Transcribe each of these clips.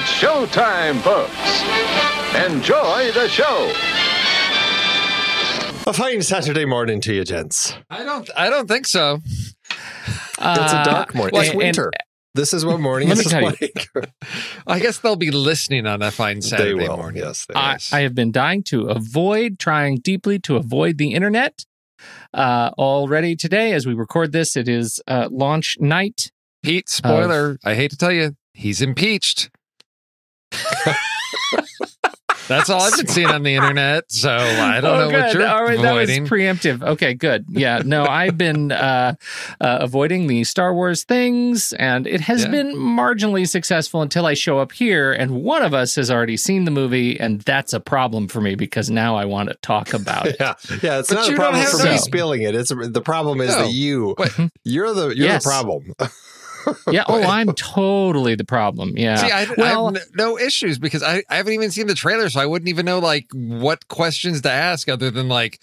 It's showtime, folks. Enjoy the show. A fine Saturday morning to you, gents. I don't. I don't think so. It's a dark morning. well, it's and- winter. this is what morning is like. I guess they'll be listening on a fine they Saturday will. morning. Yes, they I, will. I have been dying to avoid, trying deeply to avoid the internet. Uh, already today, as we record this, it is uh, launch night. Pete, spoiler. I hate to tell you, he's impeached. That's all I've been seeing on the internet. So I don't Oh, know what you're All right, that was avoiding. preemptive. Okay, good. Yeah, no, I've been uh, uh, avoiding the Star Wars things, and it has Yeah. been marginally successful until I show up here, and one of us has already seen the movie, and that's a problem for me because now I want to talk about it. yeah, yeah. It's But not a you don't problem have for to- me spilling it. It's the problem is No. that you, But- you're the you're Yes. the problem. Yeah. Oh, I'm totally the problem. Yeah. See, I, well, I have no issues because I, I haven't even seen the trailer, so I wouldn't even know like what questions to ask other than like,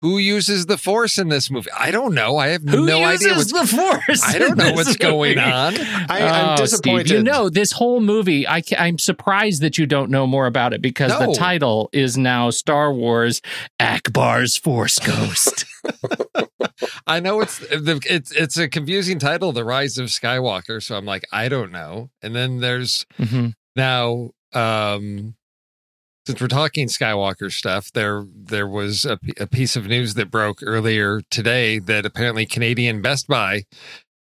who uses the Force in this movie? I don't know. I have Who no uses idea. What's, the Force? I don't know this what's going on. I, I'm Oh, disappointed. Steve, you know, this whole movie, I, I'm surprised that you don't know more about it because No. the title is now Star Wars Akbar's Force Ghost. I know it's the it's it's a confusing title, The Rise of Skywalker. So I'm like, I don't know. And then there's Mhm. now um since we're talking Skywalker stuff, there there was a piece of news that broke earlier today that apparently Canadian Best Buy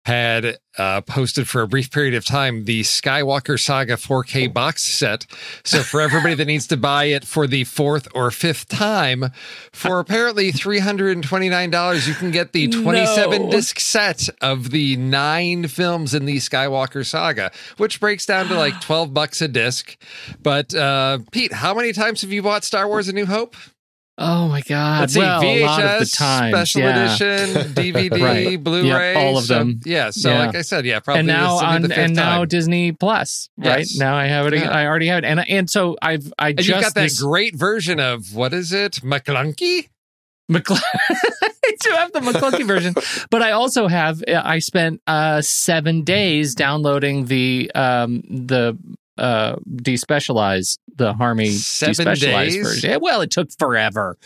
had uh, posted for a brief period of time the Skywalker Saga 4K box set. So for everybody that needs to buy it for the fourth or fifth time, for apparently three hundred and twenty nine dollars, you can get the twenty seven No. disc set of the nine films in the Skywalker Saga, which breaks down to like twelve bucks a disc. But uh, Pete, how many times have you bought Star Wars: A New Hope? Oh my God. Let's see, well, a lot of the VHS, times. special yeah. edition, DVD, Right. Blu-ray, Yep, all of so- them. Yeah, so Yeah. like I said, yeah, probably and now on and now. Disney Plus, right? Yes. Now I have it. Yeah. I already have it, and and so I've I and just you've got that this- great version of what is it, McClunky? McCl- I do have the McClunky version, but I also have. I spent uh, seven days downloading the um, the uh, despecialized the Harmy Seven despecialized days? version. Yeah, Well, it took forever.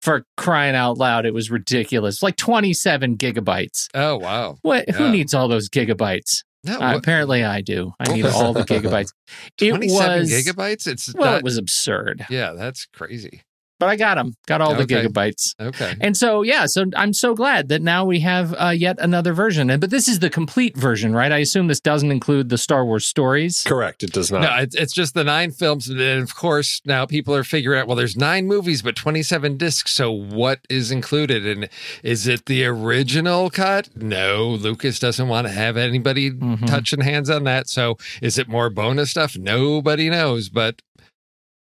For crying out loud, it was ridiculous. Like twenty seven gigabytes. Oh wow, What? Who needs all those gigabytes? no, Uh, apparently, I do. I need all the gigabytes. It twenty-seven was gigabytes. It's well, not- it was absurd, yeah, that's crazy. But I got them. Got all the Okay. gigabytes. Okay, And so, yeah, so I'm so glad that now we have uh, yet another version. And but this is the complete version, right? I assume this doesn't include the Star Wars stories. Correct. It does not. no, it's, it's just the nine films, and of course now people are figuring out. Well, there's nine movies, but twenty-seven discs. So what is included? And is it the original cut? No, Lucas doesn't want to have anybody Mhm. touching hands on that. So is it more bonus stuff? Nobody knows. But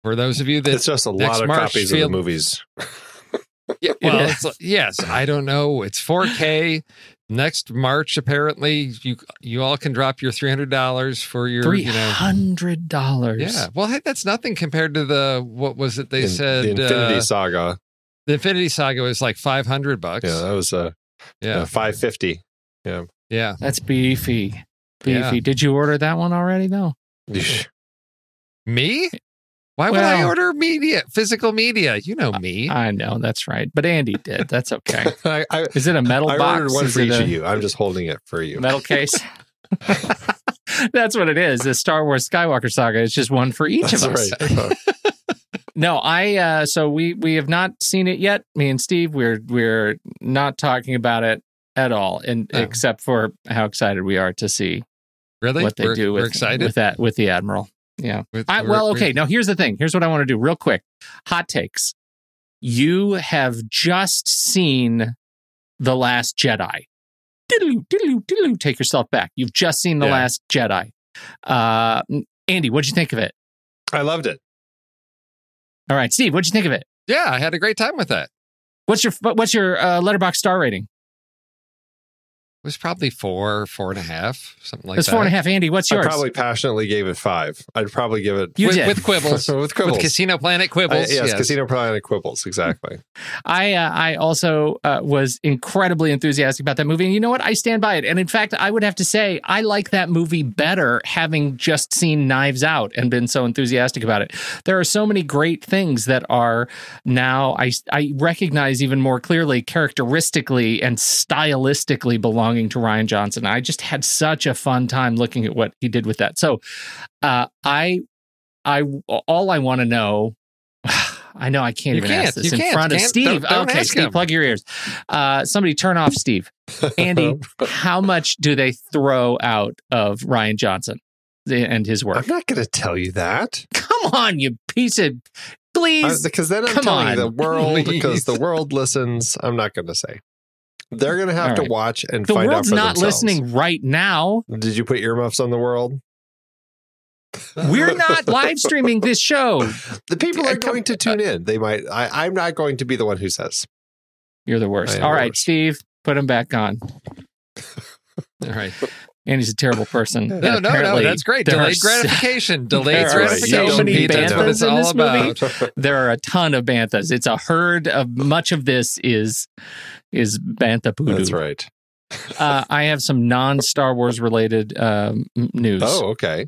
for those of you that it's just a lot of March copies feel- of the movies. Yeah, well, Yeah. it's, yes, I don't know. It's 4K. Next March, apparently, you you all can drop your three hundred dollars for your Three you know. hundred dollars. Yeah, well, hey, that's nothing compared to the what was it they In- said? the Infinity uh, Saga. the Infinity Saga was like five hundred bucks. Yeah, that was uh, yeah, uh, five fifty. yeah. Yeah. That's beefy. Beefy. Yeah. Did you order that one already? though? Me? Why would I order media, physical media? You know me. I know that's right, but Andy did. That's okay. I, I, Is it a metal I box? ordered one Is for each a of you. I'm just holding it for you. Metal case. That's what it is. The Star Wars Skywalker saga. is just one for each That's of us. right. No, I uh so we we have not seen it yet. Me and Steve, we're we're not talking about it at all, and Oh. except for how excited we are to see really? what they we're, do with we're excited. with that with the admiral. Yeah. With- I, well, okay. Now here's the thing. Here's what I want to do, real quick. Hot takes. You have just seen the Last Jedi. Diddle-oo, diddle-oo, diddle-oo. Take yourself back. You've just seen the Yeah. Last Jedi. Uh, Andy, what'd you think of it? I loved it. All right, Steve, what'd you think of it? Yeah, I had a great time with that. What's your what's your uh, letterbox star rating? It was probably four, four and a half, something like that. It's that. four and a half. Andy, what's yours? I probably passionately gave it five. I'd probably give it You with, did. with quibbles. with quibbles. With Casino Planet I- quibbles. yes, Casino Planet quibbles. Exactly. I uh, I also uh, was incredibly enthusiastic about that movie, and you know what? I stand by it. And in fact, I would have to say I like that movie better, having just seen Knives Out and been so enthusiastic about it. There are so many great things that are now I I recognize even more clearly, characteristically and stylistically belonging to Rian Johnson. I just had such a fun time looking at what he did with that. So, uh, I I all I want to know. I know I can't You even can't. ask this in can't. front of Steve. don't- don't okay, Steve, him. plug your ears. Uh, somebody turn off Steve. Andy, how much do they throw out of Rian Johnson and his work? I'm not going to tell you that Come on, you piece of please. because then I'm Come telling on. the world Please. because the world listens. I'm not going to say. They're going to have All to watch and the find out The world's not themselves. listening right now. Did you put earmuffs on the world? We're not live streaming this show. The people are going to tune in. They might. I, I'm not going to be the one who says. You're the worst. Am All right, worst. Steve, put him back on. All right. And he's a terrible person. No, no, no. That's great. Delayed gratification. Delayed gratification. so many. That's what it's all about. there are a ton of banthas. It's a herd of much of this is is bantha poodoo. That's right. Uh, I have some non Star Wars related um, news. Oh, okay.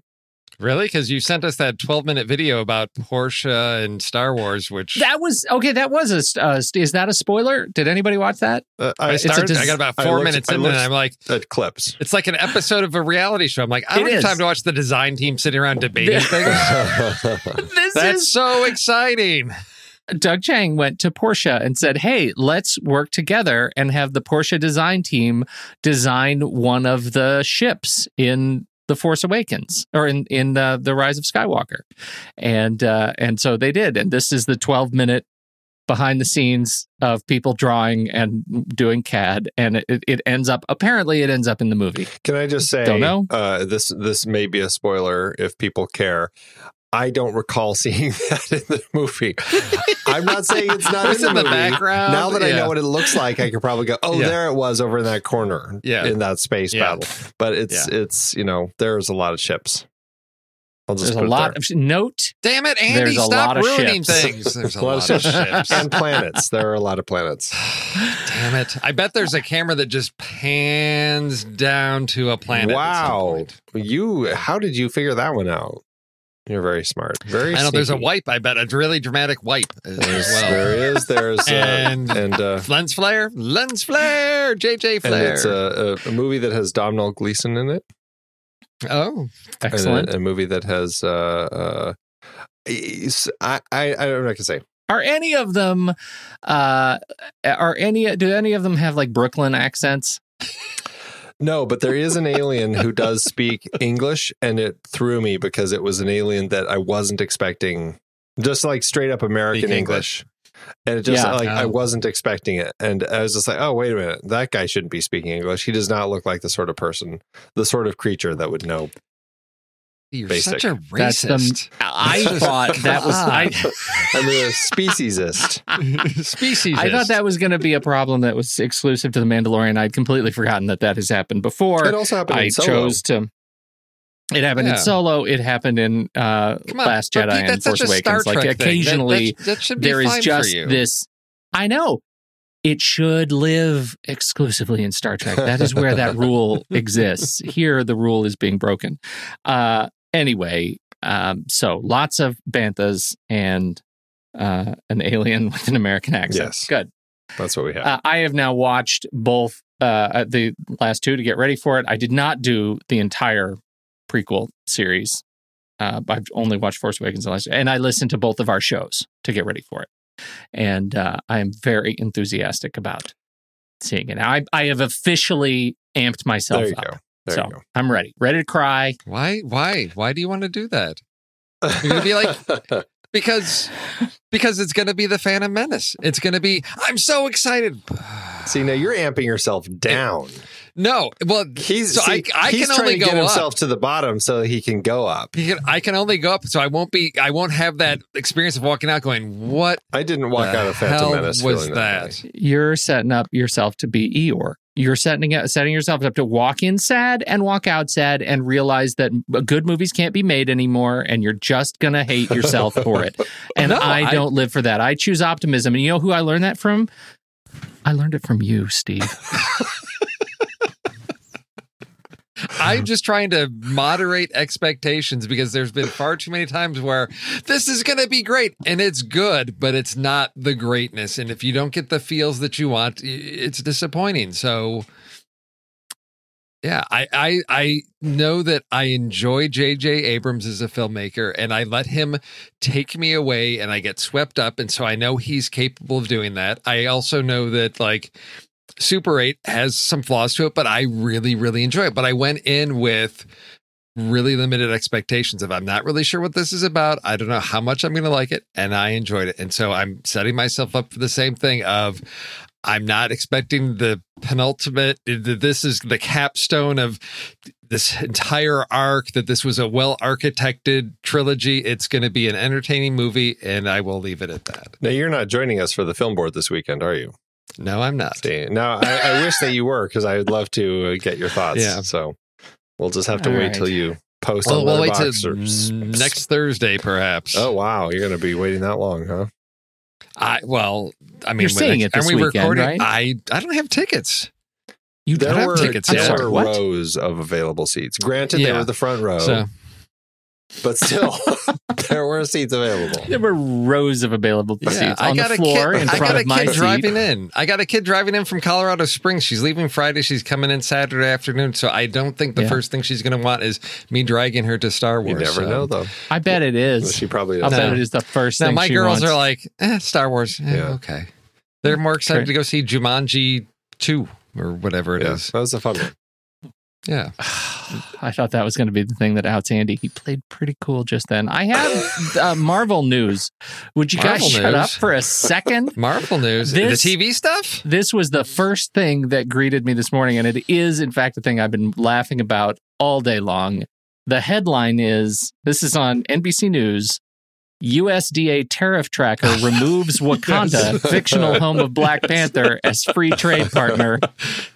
Really? Because you sent us that 12 minute video about Porsche and Star Wars, which That was okay. That was a. Uh, is that a spoiler? Did anybody watch that? Uh, I I, it's a started. dis- I got about four looked- minutes I in, and I'm like, at clips. it's like an episode of a reality show. I'm like, I don't It have is. time to watch the design team sitting around debating things. This That's is so exciting. Doug Chiang went to Porsche and said, "Hey, let's work together and have the Porsche design team design one of the ships in the Force Awakens or in in uh, the Rise of Skywalker," and uh, and so they did. And this is the 12 minute behind the scenes of people drawing and doing CAD, and it, it ends up apparently it ends up in the movie. Can I just say, Don't know. Uh, this this may be a spoiler if people care. I don't recall seeing that in the movie. I'm not saying it's not It's in the, in the movie. background, Now that I know what it looks like, I could probably go, "Oh, Yeah. there it was over in that corner, Yeah. in that space Yeah. battle." But it's it's you know there's a lot of ships. I'll just There's a lot there. of note. Damn it, Andy! There's a stop lot of ruining ships. things. There's a, A lot lot, of of ships. and planets. There are a lot of planets. Damn it! I bet there's a camera that just pans down to a planet. at some wow, point. you how did you figure that one out? You're very smart. Very. I know there's a wipe. I bet a really dramatic wipe as There's, well. There is. There's uh, And- and uh, Lens flare, lens flare, JJ and flare. it's a, a, a movie that has Domhnall Gleeson in it. oh, Excellent. A, a movie that has. Uh, uh, I, I I don't know what I can say. Are any of them? Uh, are any? Do any of them have like Brooklyn accents? No, but there is an alien who does speak English, and it threw me because it was an alien that I wasn't expecting. Just like straight up American Speak English. And it just Yeah. like I Oh. wasn't expecting it. And I was just like, oh, wait a minute. That guy shouldn't be speaking English. He does not look like the sort of person, the sort of creature that would know. You're Basic. such a That's the- racist. I thought that was. I, I'm a speciesist. Species. I thought that was going to be a problem that was exclusive to the Mandalorian. I'd completely forgotten that that has happened before. It also happened I in Solo. chose to. It happened Yeah. in Solo. It happened in uh, Come on, Last Jedi Pete, and that's Force such a Star Awakens. Like Trek thing. That- occasionally, that, that should be there is fine just for you. this. I know. It should live exclusively in Star Trek. That is where that rule exists. Here, the rule is being broken. Uh, anyway, um, so lots of banthas and uh, an alien with an American accent. Yes. Good. That's what we have. Uh, I have now watched both uh, the last two to get ready for it. I did not do the entire prequel series. Uh, I've only watched Force Awakens and last, and I listened to both of our shows to get ready for it. And uh, I am very enthusiastic about seeing it. I I have officially amped myself there you up, go. There so you go. I'm ready, ready to cry. Why? Why? Why do you want to do that? You're gonna be like- Because because it's going to be the Phantom Menace. It's going to be. I'm so excited. See, now you're amping yourself down. No, well, He's so see, I, I he's can only go get up. to the bottom so he can go up. He can- I can only go up, so I won't be. I won't have that experience of walking out going, "What I didn't walk out of Phantom hell Menace was feeling that?" You're setting up yourself to be Eeyore. You're setting setting yourself up to walk in sad and walk out sad and realize that good movies can't be made anymore and you're just going to hate yourself for it. And No, I I- don't live for that. I choose optimism. And you know who I learned that from? I learned it from you, Steve. I'm just trying to moderate expectations because there's been far too many times where this is going to be great and it's good, but it's not the greatness. And if you don't get the feels that you want, it's disappointing. So, yeah, I I, I know that I enjoy J.J. Abrams as a filmmaker, and I let him take me away, and I get swept up, and so I know he's capable of doing that. I also know that like Super 8 has some flaws to it, but I really, really enjoy it. But I went in with really limited expectations of I'm not really sure what this is about. I don't know how much I'm going to like it, and I enjoyed it. And so I'm setting myself up for the same thing of I'm not expecting the penultimate this is the capstone of this entire arc that this was a well architected trilogy. It's going to be an entertaining movie and I will leave it at that. Now you're not joining us for the film board this weekend, are you? No, I'm not. See, now I, I wish that you were because I would love to uh, get your thoughts. Yeah. So We'll just have to All wait right. till you post Well, on we'll wait till or- next Thursday, perhaps. Oh wow, you're gonna be waiting that long, huh? I well, I mean, You're seeing it aren't we weekend, recording? right? I I don't have tickets. You don't have tickets there yet. I'm were rows of available seats. Granted, they Yeah. were the front row, So but still, there were seats available. There were rows of available yeah, seats I on got the a floor kid. in I front got a of my kid seat. driving in. I got a kid driving in from Colorado Springs. She's leaving Friday. She's coming in Saturday afternoon. So I don't think the Yeah. first thing she's going to want is me dragging her to Star Wars. You Wars. never so. know, though. I bet it is. She probably I'll bet No. it is the first Now thing my she girls wants. are like, eh, Star Wars. Eh, Yeah. Okay. They're more excited Okay. to go see Jumanji two or whatever it is. Yeah, that was a fun one. Yeah. I thought that was going to be the thing that outs Andy. He played pretty cool just then. I have uh, Marvel news. Would you Marvel guys shut up for a second? Marvel news. This- the TV stuff? This was the first thing that greeted me this morning, and it is, in fact, the thing I've been laughing about all day long. The headline is this is on NBC News. USDA tariff tracker removes Wakanda, fictional home of Black Panther, as free trade partner.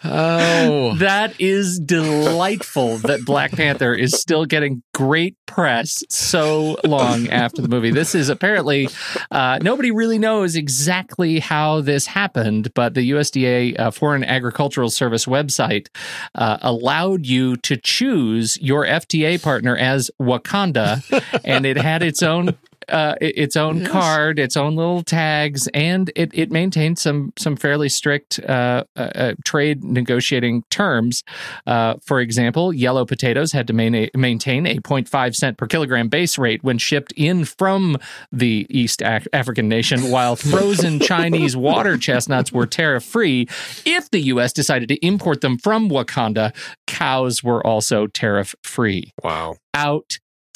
Oh. That is delightful that Black Panther is still getting great press so long after the movie. This is apparently, uh, nobody really knows exactly how this happened, but the USDA uh, Foreign Agricultural Service website uh, allowed you to choose your FTA partner as Wakanda, and it had its own uh, its own card, its own little tags, and it, it maintained some some fairly strict uh, uh, uh, trade negotiating terms. Uh, for example, yellow potatoes had to main, maintain a 0.5 cent per kilogram base rate when shipped in from the East Af- African nation, while frozen Chinese water chestnuts were tariff free. If the U.S. decided to import them from Wakanda, cows were also tariff free Wow.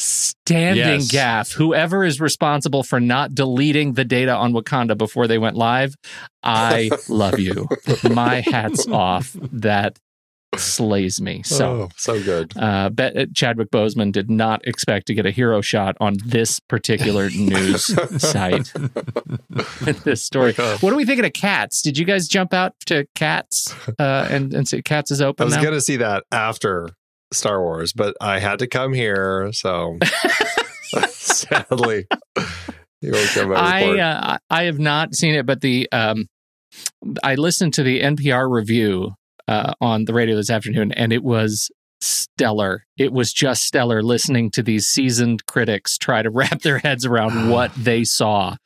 Outstanding Yes. gaffe. Whoever is responsible for not deleting the data on Wakanda before they went live, I love you. My hat's off. That slays me. So. oh, so good. Uh, bet Chadwick Boseman did not expect to get a hero shot on this particular news site this story. What are we thinking of Cats? Did you guys jump out to Cats uh, and and say Cats is open? I was now? to see that after Star Wars, but I had to come here, so sadly, you won't my I uh, I have not seen it, but the um, I listened to the NPR review uh, on the radio this afternoon, and it was stellar. It was just stellar listening to these seasoned critics try to wrap their heads around what they saw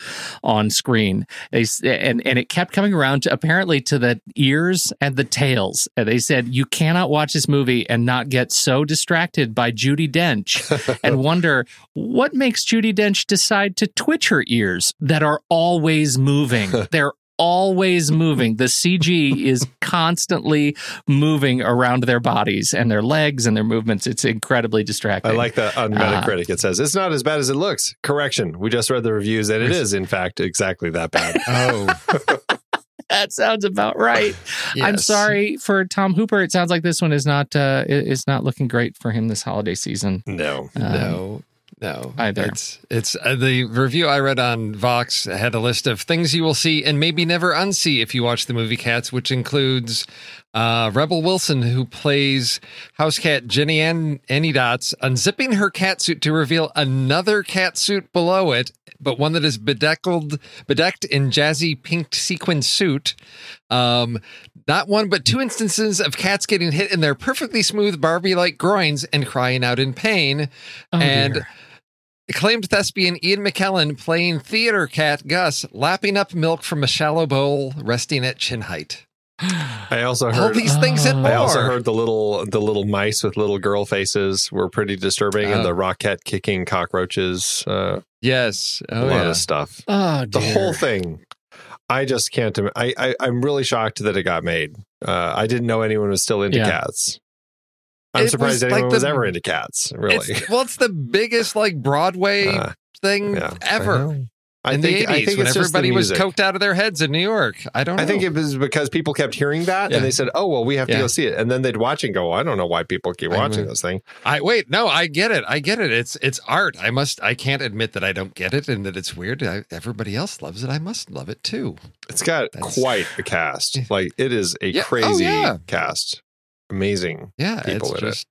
on screen. They and and it kept coming around to apparently to the ears and the tails. And they said you cannot watch this movie and not get so distracted by Judi Dench and wonder what makes Judi Dench decide to twitch her ears that are always moving. They're always moving. The CG is constantly moving around their bodies and their legs and their movements. It's incredibly distracting. I like that on Uh, It says it's not as bad as it looks. Correction. We just read the reviews, and it is, in fact, exactly that bad. Oh. that sounds about right. I'm sorry for Tom Hooper. It sounds like this one is not uh, i- is not looking great for him this holiday season. no. Um, No, no. either. It's it's uh, the review I read on Vox had a list of things you will see and maybe never unsee if you watch the movie Cats, which includes uh, Rebel Wilson, who plays house cat Jenny Ann Annie Dots, unzipping her cat suit to reveal another cat suit below it, but one that is bedeckled, bedecked in jazzy pink sequin suit. Um, not one, but two instances of cats getting hit in their perfectly smooth Barbie-like groins and crying out in pain. Oh, and dear. Acclaimed thespian Ian McKellen playing theater cat Gus, lapping up milk from a shallow bowl resting at chin height. I also heard All these things and more. I also heard the little the little mice with little girl faces were pretty disturbing, and Oh. the rocket kicking cockroaches. Uh, yes. a Oh, lot yeah. of stuff. oh, The whole thing. I just can't. I, I I'm really shocked that it got made. Uh, I didn't know anyone was still into Yeah. cats. I'm It was surprised like anyone was the- ever into cats. Really. It's, well, it's the biggest like Broadway Uh, thing yeah. ever I in think the I 80s think when it's just the everybody was coked out of their heads in New York. I don't know. I think it was because people kept hearing that Yeah. and they said, "Oh well, we have to Yeah. go see it," and then they'd watch and go, "I don't know why people keep I watching this thing." I wait, no, I get it. I get it. It's it's art. I must I can't admit that I don't get it and that it's weird. I, everybody else loves it. I must love it too. It's got That's- quite a cast. Like it is a Yeah. Oh, crazy yeah. cast. Amazing. Yeah, People it's in it. just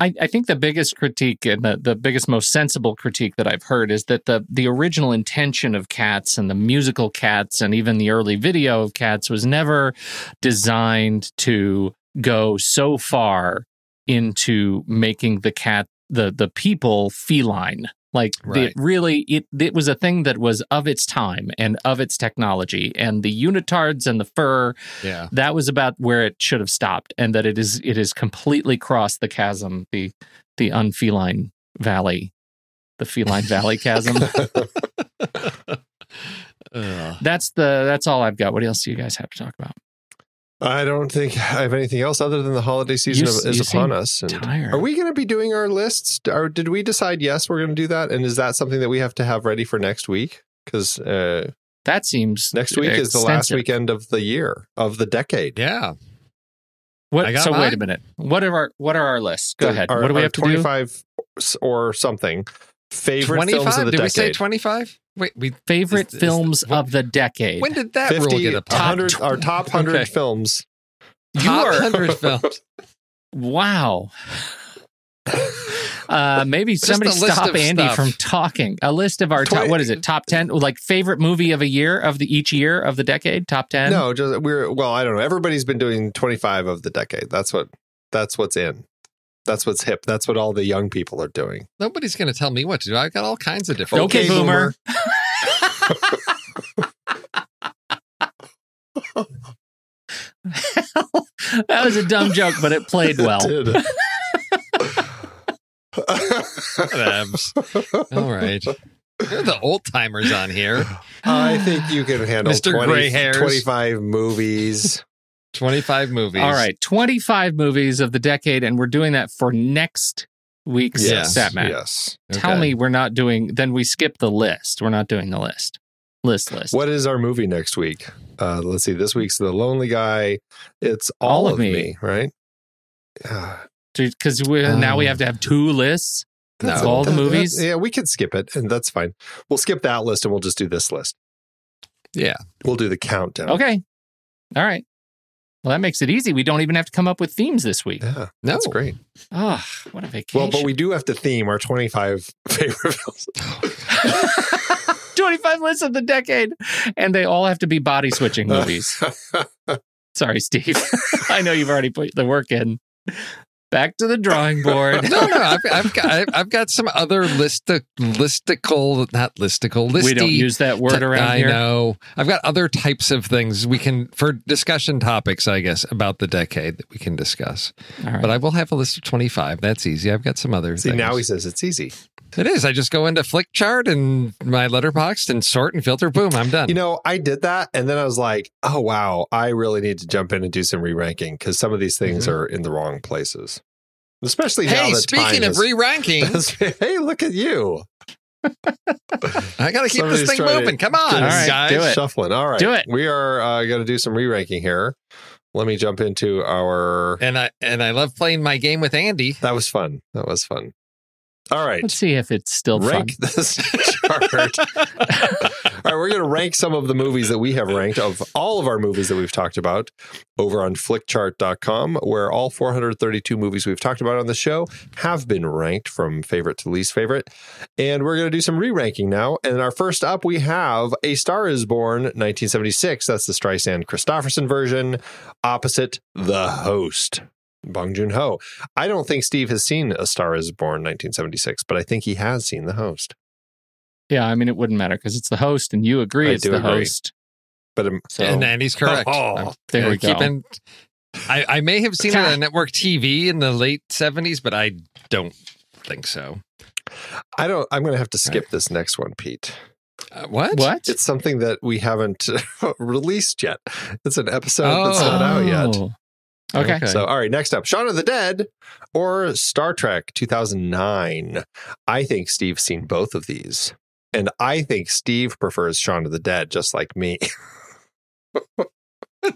I, I think the biggest critique and the, the biggest, most sensible critique that I've heard is that the the original intention of Cats and the musical Cats and even the early video of Cats was never designed to go so far into making the cat the the people feline. Like Right. it really it it was a thing that was of its time and of its technology and the unitards and the fur Yeah. that was about where it should have stopped and that it is it is completely crossed the chasm the the unfeline valley the feline valley chasm that's the that's all i've got what else do you guys have to talk about I don't think I have anything else other than the holiday season You is you upon seem us. And tired. Are we going to be doing our lists? Or did we decide yes, we're going to do that? And is that something that we have to have ready for next week? Because uh, that seems next week is the last weekend of the year of the decade. Yeah. what, I got so wait a minute what are our what are our lists go The- ahead our- what do we have to do Twenty-five or something favorite films of 25? the Did we say 25? Wait, we favorite is- is- films what- of the decade when did that rule 50, get applied? 100, our top hundred Okay. films. you Top are 100 films. wow uh maybe somebody stop andy stuff. from talking a list of our top what is it top 10 like favorite movie of a year of the each year of the decade top 10 No, just we're well. I don't know. Everybody's been doing twenty-five of the decade. That's what. That's what's in. That's what's hip. That's what all the young people are doing. Nobody's going to tell me what to do. I've got all kinds of different. Okay, Okay, boomer. that was a dumb joke, but it played well. It did. All right. You're the old timers on here. I think you can handle Mr. 20, 25 movies. 25 movies. All right, 25 movies of the decade, and we're doing that for next week's Yes, Sat Matt. Yes. Tell Okay. me we're not doing, then we skip the list. We're not doing the list. List, list. What is our movie next week? Uh, let's see. This week's The Lonely Guy. It's All, All of Me, Me. right? Yeah. Because we now we have to have two lists. No. all the That- that- movies? yeah, we could skip it, and that's fine. We'll skip that list and we'll just do this list. Yeah. We'll do the countdown. Okay. All right. Well, that makes it easy. We don't even have to come up with themes this week. Yeah, No. that's great. Oh, what a vacation. Well, but we do have to theme our 25 favorite films. 25 lists of the decade. And they all have to be body switching uh, movies. Sorry, Steve. I know you've already put the work in. Back to the drawing board. No, no, I've, I've got I've, I've got some other list listicle, not listicle, listy. we don't use that word around I here. know. I've got other types of things we can for discussion topics, I guess, about the decade that we can discuss. All right. But I will have a list of twenty five. That's easy. I've got some other. See, things. now he says it's easy. It is. I just go into Flickchart and my letterbox and sort and filter. Boom, I'm done. You know, I did that, and then I was like, "Oh wow, I really need to jump in and do some re-ranking because some of these things Mm-hmm. are in the wrong places." Especially now hey, speaking time of has- re-ranking, hey, look at you I got to keep Somebody's this thing trying to moving. Come on, All right, guys. do it. shuffling. All right, Do it. We are uh, going to do some re-ranking here. Let me jump into our. And I and I love playing my game with Andy. That was fun. That was fun. All right. Let's see if it's still rank this chart. All right, we're going to rank some of the movies that we have ranked of all of our movies that we've talked about over on flickchart.com, where all 432 movies we've talked about on the show have been ranked from favorite to least favorite. And we're going to do some re ranking now. And our first up, we have A Star is Born 1976. That's the Streisand Kristofferson version, opposite The Host. Bong Joon Ho. I don't think Steve has seen A Star is Born 1976, but I think he has seen The Host. Yeah, I mean, it wouldn't matter because it's the host and you agree I it's do the agree. host. But um, So, And Andy's correct. Oh, I'm- there uh, we go. keeping- I, I may have seen it on network TV in the late 70s, but I don't think so. I don't. I'm going to have to skip this next one, Pete. Uh, what? what? It's something that we haven't released yet. It's an episode that's not out yet. Okay. Okay. So, all right, next up, Shaun of the Dead or Star Trek 2009. I think Steve's seen both of these. And I think Steve prefers Shaun of the Dead, just like me.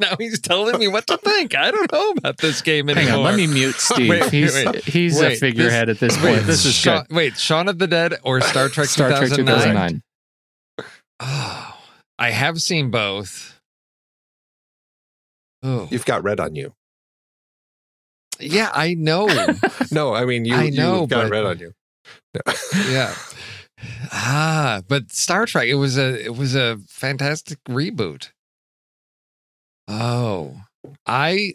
now he's telling me what to think. I don't know about this game anymore. Hang on, let me mute Steve. Wait, wait, he's wait. a Wait, figurehead at this Wait, point. This is Shaun, good. wait, Shaun of the Dead or Star Trek Star Trek 2009? 2009. Oh, I have seen both. Oh, You've got red on you. Yeah, I know. No, I mean you. I know, you got but- red on you. yeah. Ah, but Star Trek, it was a it was a fantastic reboot. Oh. I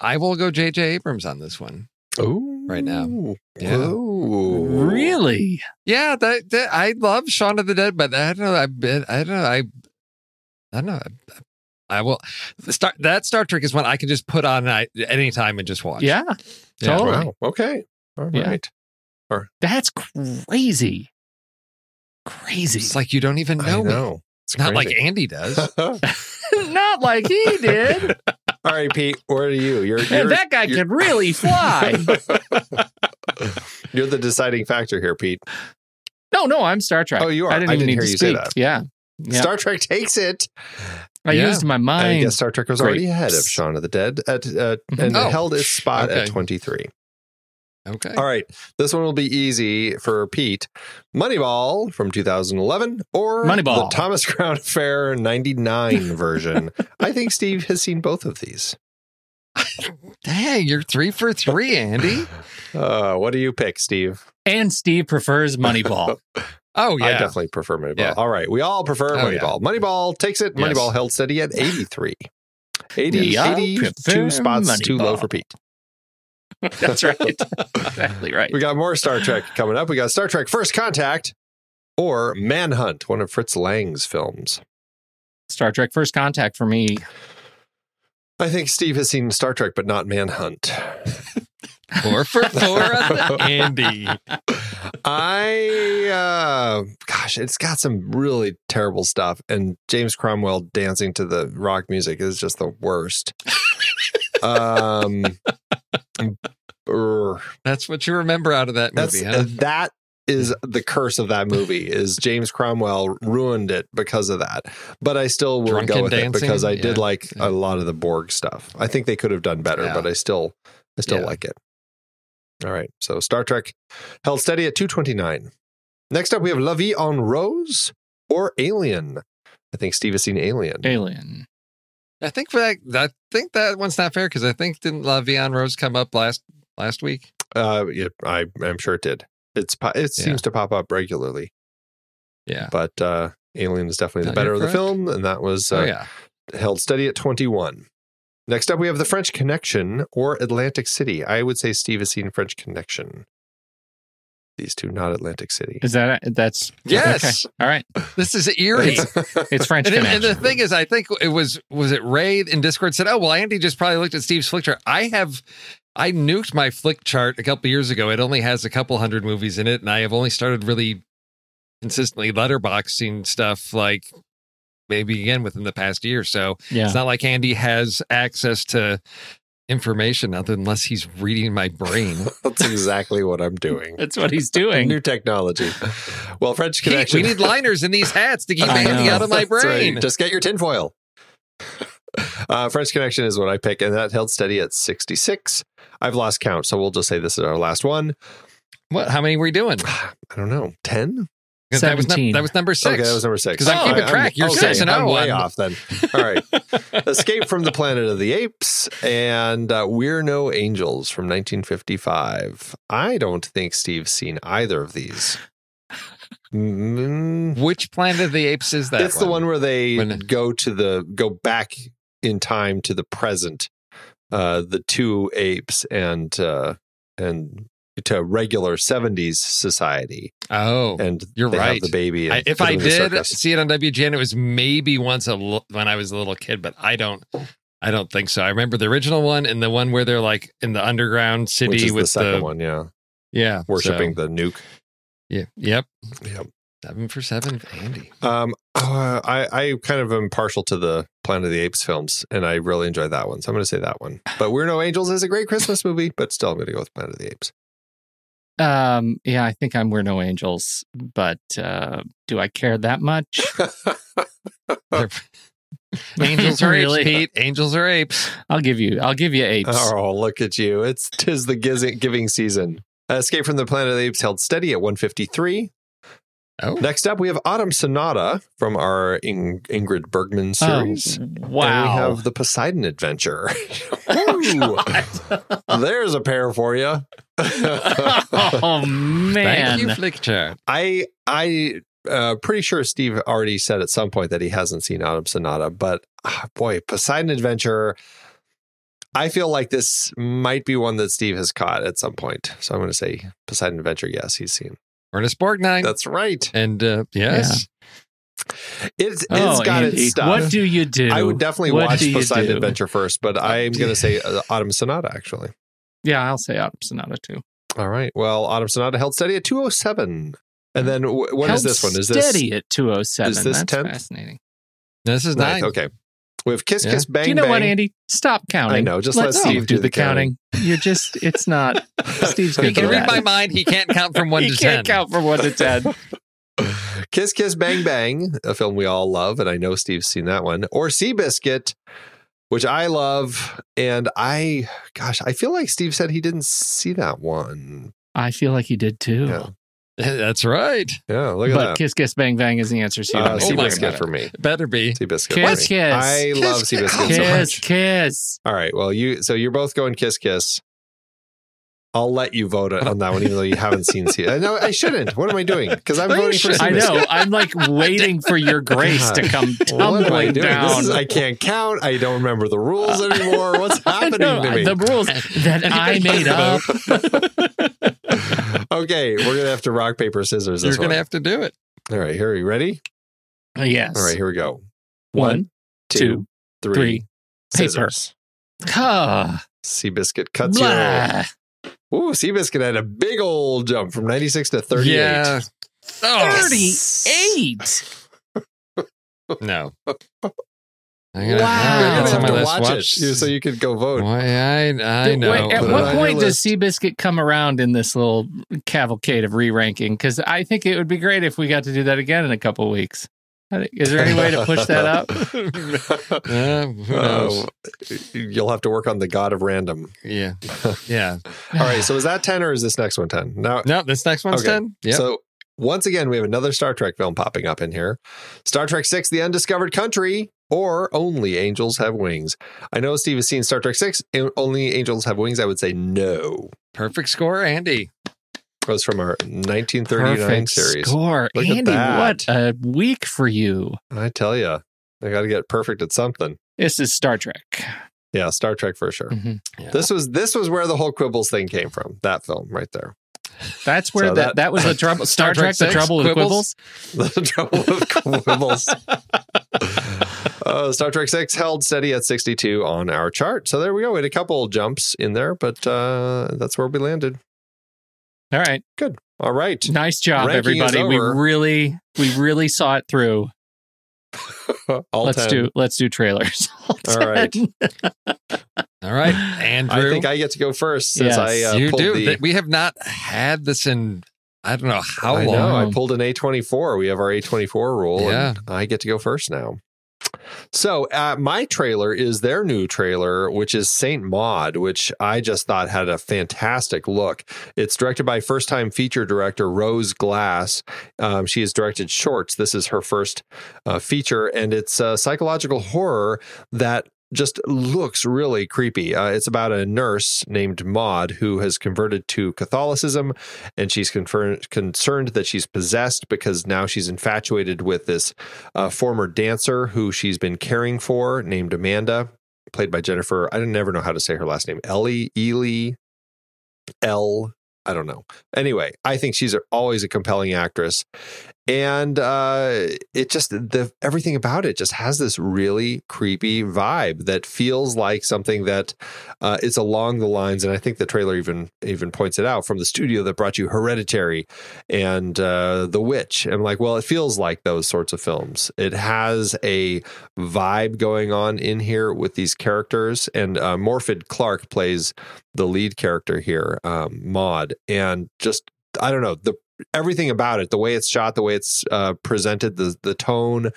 I will go JJ Abrams on this one. Oh, Right now. Yeah. Whoa. Really? Yeah, that, that I love Shaun of the Dead, but I don't know. I I don't know. I I don't know. I, I will start that Star Trek is one I can just put on at any time and just watch. Yeah. Yeah. Totally. Wow. Okay. all right. Yeah. right. That's crazy. Crazy. It's like you don't even know, me. know. It's Not like. Andy does. Not like he did. All right, Pete. Where are you? You're, you're and that guy you're- can really fly. You're the deciding factor here, Pete. No, no, I'm Star Trek. Oh, you are. I didn't I even didn't need hear to you say that. Yeah. Yeah. Star Trek takes it. I Yeah. used my mind. I mind. guess Star Trek was Great. already ahead of Shaun of the Dead at, uh, and Oh. held its spot at 23. Okay. All right. This one will be easy for Pete. Moneyball from 2011 or Moneyball. the Thomas Crown Affair 99 version. I think Steve has seen both of these. Dang, you're three for three, Andy. Uh, what do you pick, Steve? and Steve prefers Moneyball. Oh yeah. I definitely prefer Moneyball. Yeah. All right. We all prefer Oh, yeah. Moneyball. Moneyball takes it. Yes. Moneyball held steady at 83. 80, We all 82 prefer spots too low for Pete. That's right. exactly right. We got more Star Trek coming up. We got Star Trek First Contact or Manhunt, one of Fritz Lang's films. Star Trek First Contact for me. I think Steve has seen Star Trek, but not Manhunt. Four for four Andy. I, uh, gosh, it's got some really terrible stuff. And James Cromwell dancing to the rock music is just the worst. um, brr. That's what you remember out of that movie, uh, huh? that is the curse of that movie is James Cromwell ruined it because of that. But I still will Drunken go with it because I did like Yeah. a lot of the Borg stuff. I think they could have done better, Yeah. but I still I still Yeah. like it. All right. So Star Trek held steady at 229. Next up we have La Vie en Rose or Alien. I think Steve has seen Alien. Alien. I think for that, I think that one's not fair because I think didn't La Vie en Rose come up last last week? Uh yeah, I I'm sure it did. It's po- it Yeah. seems to pop up regularly, Yeah. but uh Alien is definitely the No, better of the correct. film and that was uh, oh yeah. held steady at 21. Next up, we have The French Connection or Atlantic City. I would say Steve has seen French Connection. These two, not Atlantic City. Is that that's Yes. Okay. All right. This is eerie. It's French And, and the thing is, I think it was was it Ray in Discord said, "Oh well, Andy just probably looked at Steve's Flickchart." I have, I nuked my Flickchart a couple years ago. It only has a couple hundred movies in it, and I have only started really consistently letterboxing stuff like maybe again within the past year. So yeah. it's not like Andy has access to information other unless he's reading my brain. That's exactly what I'm doing. That's what he's doing. New technology. Well, French Pete, Connection. we need liners in these hats to keep I Andy out of my That's right. brain. Just get your tinfoil. Uh, French Connection is what I pick, and that held steady at 66. I've lost count, so we'll just say this is our last one. What? How many were we doing? I don't know, 10? That was, num- 17. that was number six. Okay, that was number six. 'Cause I'm keeping track. You're okay, six and I'm oh way off then. All right. Escape from the Planet of the Apes and uh, We're No Angels from 1955. I don't think Steve's seen either of these. Mm, Which Planet of the Apes is that? it's the one where they When- go to the go back in time to the present. Uh, the two apes and uh, and to regular 70s society Oh, and You're right. the baby I, if I the did see it on WGN, it was maybe once a l- when I was a little kid, but I don't. I don't think so. I remember the original one and the one where they're like in the underground city with the second one yeah Yeah, worshiping so, the nuke yeah, yep. Yep. Seven for seven, Andy. Um, uh, I I kind of am partial to the Planet of the Apes films, and I really enjoy that one. So I'm going to say that one. But We're No Angels is a great Christmas movie, but still I'm going to go with Planet of the Apes. Um, yeah, I think I'm We're No Angels, but uh, do I care that much? Angels are Really? apes, Pete. Angels are apes. I'll give you. I'll give you apes. oh, look at you! It's tis the giz- giving season. Escape from the Planet of the Apes held steady at 153. Oh, Next up, we have Autumn Sonata from our In- Ingrid Bergman series. Oh, And we have the Poseidon Adventure. Ooh, there's a pair for you. oh man. thank you, Flickchart. I I uh, pretty sure Steve already said at some point that he hasn't seen Autumn Sonata, but ah, boy, Poseidon Adventure. I feel like this might be one that Steve has caught at some point. So I'm going to say Poseidon Adventure. Yes, he's seen. Ernest Borgnine. That's right. and uh, yes, It's it's Oh, got Andy, its stuff. What do you do? I would definitely What watch Poseidon? Adventure first, but I'm going to say uh, Autumn Sonata actually. Yeah, I'll say Autumn Sonata too. All right. Well, Autumn Sonata held steady at 207. And then wh- what is Held this one? Is this steady at 207? is this That's 10th? fascinating. this is ninth? nine. Okay. We have Kiss Yeah. Kiss Bang do you know Bang. what, Andy? Stop counting. I know, just let let Steve Steve do, do the the counting. counting. You're just, it's not. Steve's He can read that. my mind. He can't count from one to ten. he can't count from one to ten. Kiss Kiss Bang Bang, a film we all love, and I know Steve's seen that one. Or Seabiscuit, which I love, and I, gosh, I feel like Steve said he didn't see that one. I feel like he did too. Yeah, That's right. yeah. Look at but that. Kiss Kiss Bang Bang is the answer. So you Uh, don't need Seabiscuit about for me. Better be. Seabiscuit. Kiss for me. Kiss. I Kiss love Kiss. Seabiscuit so Kiss much. Kiss. All right. Well, you so you're both going Kiss Kiss. I'll let you vote on that one, even though you haven't seen Seabiscuit. No, I shouldn't. What am I doing? Because I'm No, voting for shouldn't. I know. I'm like waiting for your grace to come What am I tumbling doing? This down. is- I can't count. I don't remember the rules anymore. What's happening know, to me? The rules that I made up. okay, we're gonna have to rock paper scissors. You're going one. to have to do it. All right, here. Are you ready? Yes. All right, here we go. One, two, three, three. Paper. scissors. Ah, Seabiscuit cuts blah. you. Ooh, Seabiscuit had a big old jump from 96 to 38. Yeah. Oh, 38. no. I'm Wow. You're gonna on have my to list. watch, Watch- it so you could go vote. Why, I, I Wait, know. at what point does. Seabiscuit come around in this little cavalcade of re-ranking? Because I think it would be great if we got to do that again in a couple of weeks. Is there any way to push that up? Uh, who knows? Oh, you'll have to work on the god of random. Yeah. Yeah. All right, so is that 10 or is this next one 10? Now, No, this next one's Okay. 10. Yeah. So once again, we have another Star Trek film popping up in here. Star Trek Six: The Undiscovered Country, or Only Angels Have Wings. I know Steve has seen Star Trek Six. and Only Angels Have Wings. I would say no. Perfect score, Andy. It was from our 1939 Perfect series. score. Look Andy, what a week for you. I tell you, I got to get perfect at something. This is Star Trek. Yeah, Star Trek for sure. Mhm. Yeah. This was this was where the whole quibbles thing came from. That film right there. That's where So that, that- that was the trouble. Star, Star Trek Trek, the trouble with Quibbles? quibbles. The trouble with quibbles. uh, Star Trek 6 held steady at 62 on our chart. So there we go. We had a couple jumps in there, but uh, that's where we landed. All right. Good. All right. nice job, Ranking everybody. We really, we really saw it through. All let's 10. do, let's do trailers. All right. All right, Andrew. I think I get to go first since Yes, I uh, you pulled do. the. We have not had this in, I don't know how I long. know. I pulled an A24. We have our A24 rule. Yeah. And I get to go first now. So, uh, my trailer is their new trailer, which is Saint Maud, which I just thought had a fantastic look. It's directed by first time feature director Rose Glass. Um, she has directed shorts. This is her first uh, feature, and it's a psychological horror that just looks really creepy. Uh, it's about a nurse named Maud who has converted to Catholicism and she's confer- concerned that she's possessed because now she's infatuated with this uh, former dancer who she's been caring for named Amanda, played by Jennifer. I never know how to say her last name. Ellie, Ely, L. I don't know. Anyway, I think she's always a compelling actress, and uh, it just the everything about it just has this really creepy vibe that feels like something that uh, is along the lines. And I think the trailer even even points it out from the studio that brought you Hereditary and uh, The Witch. I'm like, well, it feels like those sorts of films. It has a vibe going on in here with these characters, and uh, Morfydd Clark plays the lead character here, um, Maud, and just I don't know the everything about it, the way it's shot, the way it's uh, presented, the the tone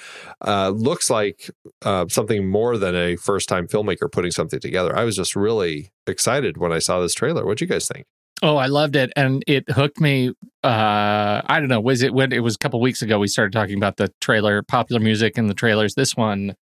uh, looks like uh, something more than a first time filmmaker putting something together. I was just really excited when I saw this trailer. What do you guys think? Oh, I loved it, and it hooked me. Uh, I don't know. Was it when it was a couple weeks ago? We started talking about the trailer, popular music, and the trailers. This one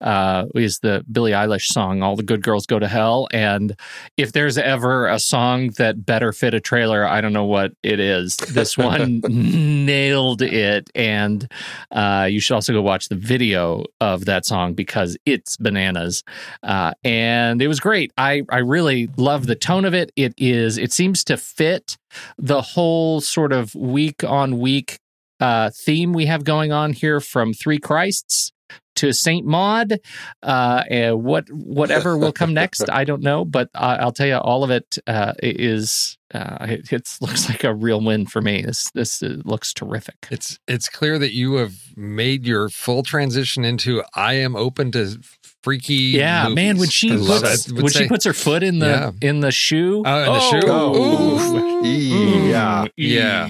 uh, is the Billie Eilish song "All the Good Girls Go to Hell." And if there's ever a song that better fit a trailer, I don't know what it is. This one nailed it, and uh, you should also go watch the video of that song because it's bananas. Uh, and it was great. I I really love the tone of it. It is. It seems to fit the whole sort of week on week uh, theme we have going on here from Three Christs to Saint Maud. Uh, and what whatever will come next, I don't know, but uh, I'll tell you, all of it uh, is uh, it it's, looks like a real win for me. This this uh, looks terrific. It's it's clear that you have made your full transition into I am open to freaky. Yeah, movies. man, when she puts when say- she puts her foot in the Yeah. in the shoe. Oh, in the shoe? Oh. Yeah. Yeah.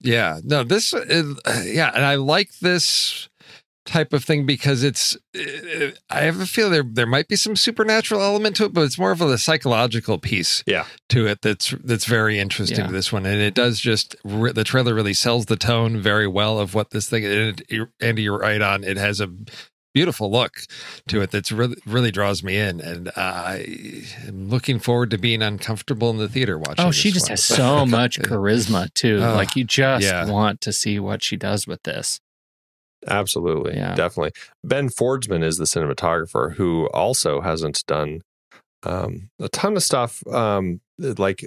Yeah, no, this, is, yeah, and I like this type of thing because it's. uh, I have a feel there there might be some supernatural element to it, but it's more of a psychological piece. Yeah. to it that's that's very interesting. Yeah. to This one, and it does just re- the trailer really sells the tone very well of what this thing. And it, Andy, you're right on. It has a beautiful look to it that's really really draws me in, and I am looking forward to being uncomfortable in the theater watching. Oh, she this just one. has so much charisma too. Oh, like you just yeah. want to see what she does with this. Absolutely. Yeah. Definitely. Ben Fordesman is the cinematographer who also hasn't done um, a ton of stuff um, like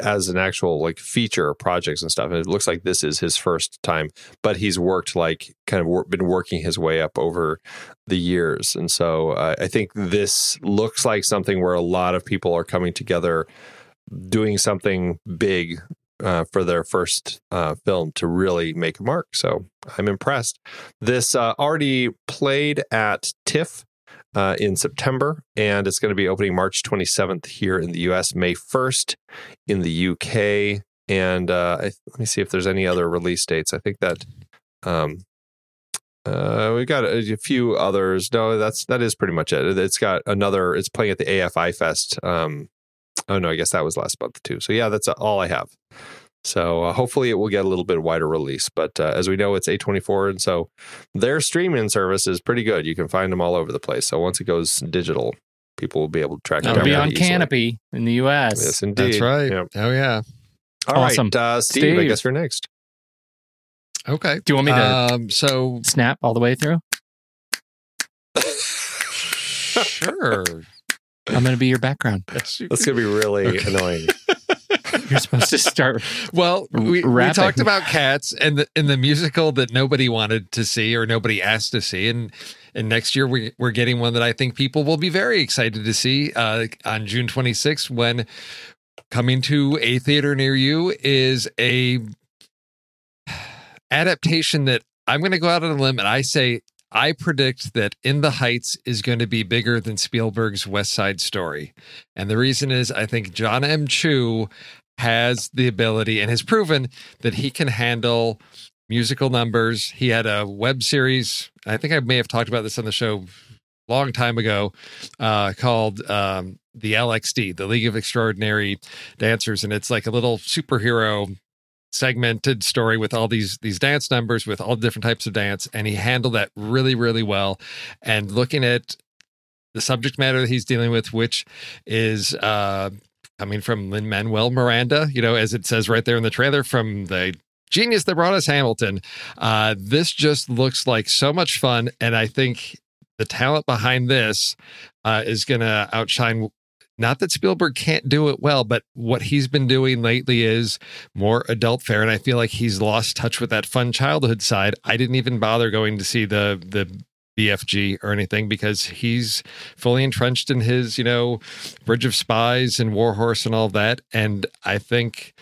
as an actual like feature projects and stuff. And it looks like this is his first time, but he's worked like kind of wor- been working his way up over the years. And so uh, I think this looks like something where a lot of people are coming together doing something big uh, for their first uh, film to really make a mark. So I'm impressed. This uh, already played at TIFF uh, in September, and it's going to be opening March 27th here in the US, May 1st in the UK. And uh, I, let me see if there's any other release dates. I think that um, uh, we've got a, a few others. No, that's that is pretty much it. It's got another. It's playing at the AFI Fest. Um, oh no, I guess that was last month too. So yeah, that's all I have. So uh, hopefully it will get a little bit wider release. But uh, as we know, it's A24, and so their streaming service is pretty good. You can find them all over the place. So once it goes digital, people will be able to track it It'll down. be on easily. Kanopy in the U.S. Yes, indeed. That's right. Yeah. Oh yeah. All right, Awesome. uh, Steve, I guess you're next. Okay. Do you want me to Um. So snap all the way through? sure. I'm going to be your background. That's going to be really annoying. You're supposed to start. Well, we, we talked about cats and the in the musical that nobody wanted to see or nobody asked to see, and and next year we we're getting one that I think people will be very excited to see uh, on June 26th when coming to a theater near you is a adaptation that I'm going to go out on a limb and I say I predict that In the Heights is going to be bigger than Spielberg's West Side Story. And the reason is I think John M. Chu has the ability and has proven that he can handle musical numbers. He had a web series, I think I may have talked about this on the show a long time ago, uh, called um, the LXD, the League of Extraordinary Dancers. And it's like a little superhero segmented story with all these these dance numbers with all different types of dance and he handled that really really well. And looking at the subject matter that he's dealing with which is uh coming from Lin Manuel Miranda you know as it says right there in the trailer from the genius that brought us Hamilton uh this just looks like so much fun and I think the talent behind this uh is going to outshine not that Spielberg can't do it well, but what he's been doing lately is more adult fare, and I feel like he's lost touch with that fun childhood side. I didn't even bother going to see the the BFG or anything because he's fully entrenched in his, you know, Bridge of Spies and Warhorse and all that. And I think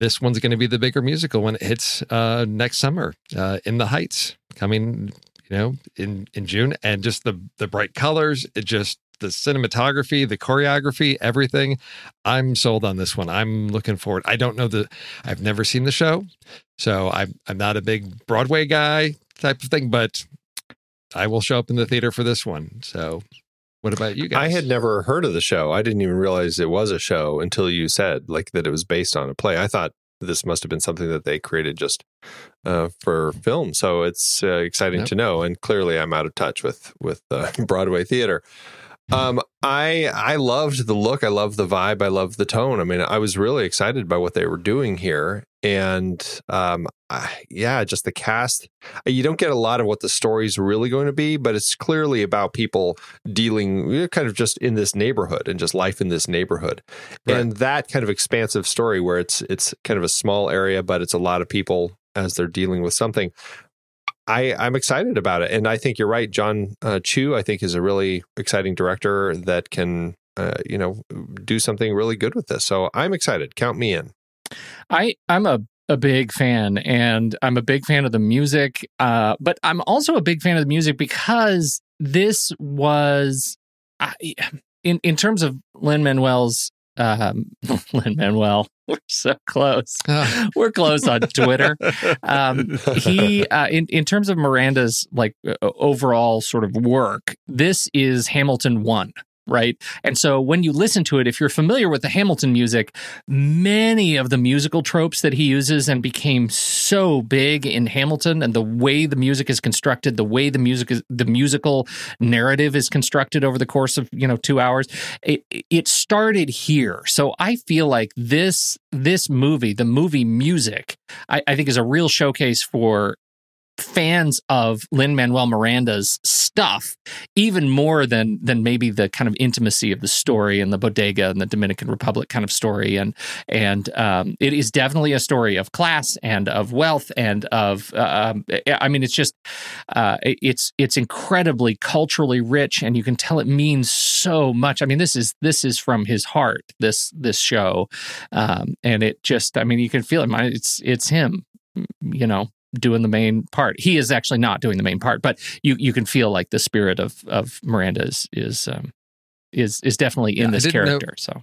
this one's going to be the bigger musical when it hits uh, next summer uh, in the Heights coming, you know, in in June. And just the the bright colors, it just the cinematography, the choreography, everything. I'm sold on this one. I'm looking forward. I don't know the I've never seen the show, so I'm I'm not a big Broadway guy type of thing, but I will show up in the theater for this one. So What about you guys? I had never heard of the show. I didn't even realize it was a show until you said like that it was based on a play. I thought this must have been something that they created just uh, for film. So it's uh, exciting Yep. to know. And clearly, I'm out of touch with with uh, Broadway theater. Um, I I loved the look. I loved the vibe. I loved the tone. I mean, I was really excited by what they were doing here. And um, I, yeah, just the cast. You don't get a lot of what the story's really going to be, but it's clearly about people dealing kind of just in this neighborhood and just life in this neighborhood. Right. And that kind of expansive story where it's it's kind of a small area, but it's a lot of people as they're dealing with something. I, I'm excited about it. And I think you're right. John uh, Chu, I think, is a really exciting director that can, uh, you know, do something really good with this. So I'm excited. Count me in. I I'm a a big fan, and I'm a big fan of the music. Uh, but I'm also a big fan of the music because this was, I, in in terms of Lin Manuel's um, Lin Manuel. We're so close. We're close on Twitter. Um, he, uh, in in terms of Miranda's like uh, overall sort of work, this is Hamilton one, right? And so when you listen to it, if you're familiar with the Hamilton music, many of the musical tropes that he uses and became so big in Hamilton, and the way the music is constructed, the way the music is, the musical narrative is constructed over the course of you know two hours, it, it started here. So I feel like this this movie, the movie music, I, I think is a real showcase for fans of Lin Manuel Miranda's stuff, even more than than maybe the kind of intimacy of the story and the bodega and the Dominican Republic kind of story. And and um, it is definitely a story of class and of wealth and of uh, I mean, it's just uh, it's it's incredibly culturally rich, and you can tell it means so much. I mean, this is this is from his heart. This this show, um, and it just I mean, you can feel it. It's it's him, you know doing the main part. He is actually not doing the main part, but you you can feel like the spirit of of Miranda is is um, is is definitely in Yeah, this didn't know- character. so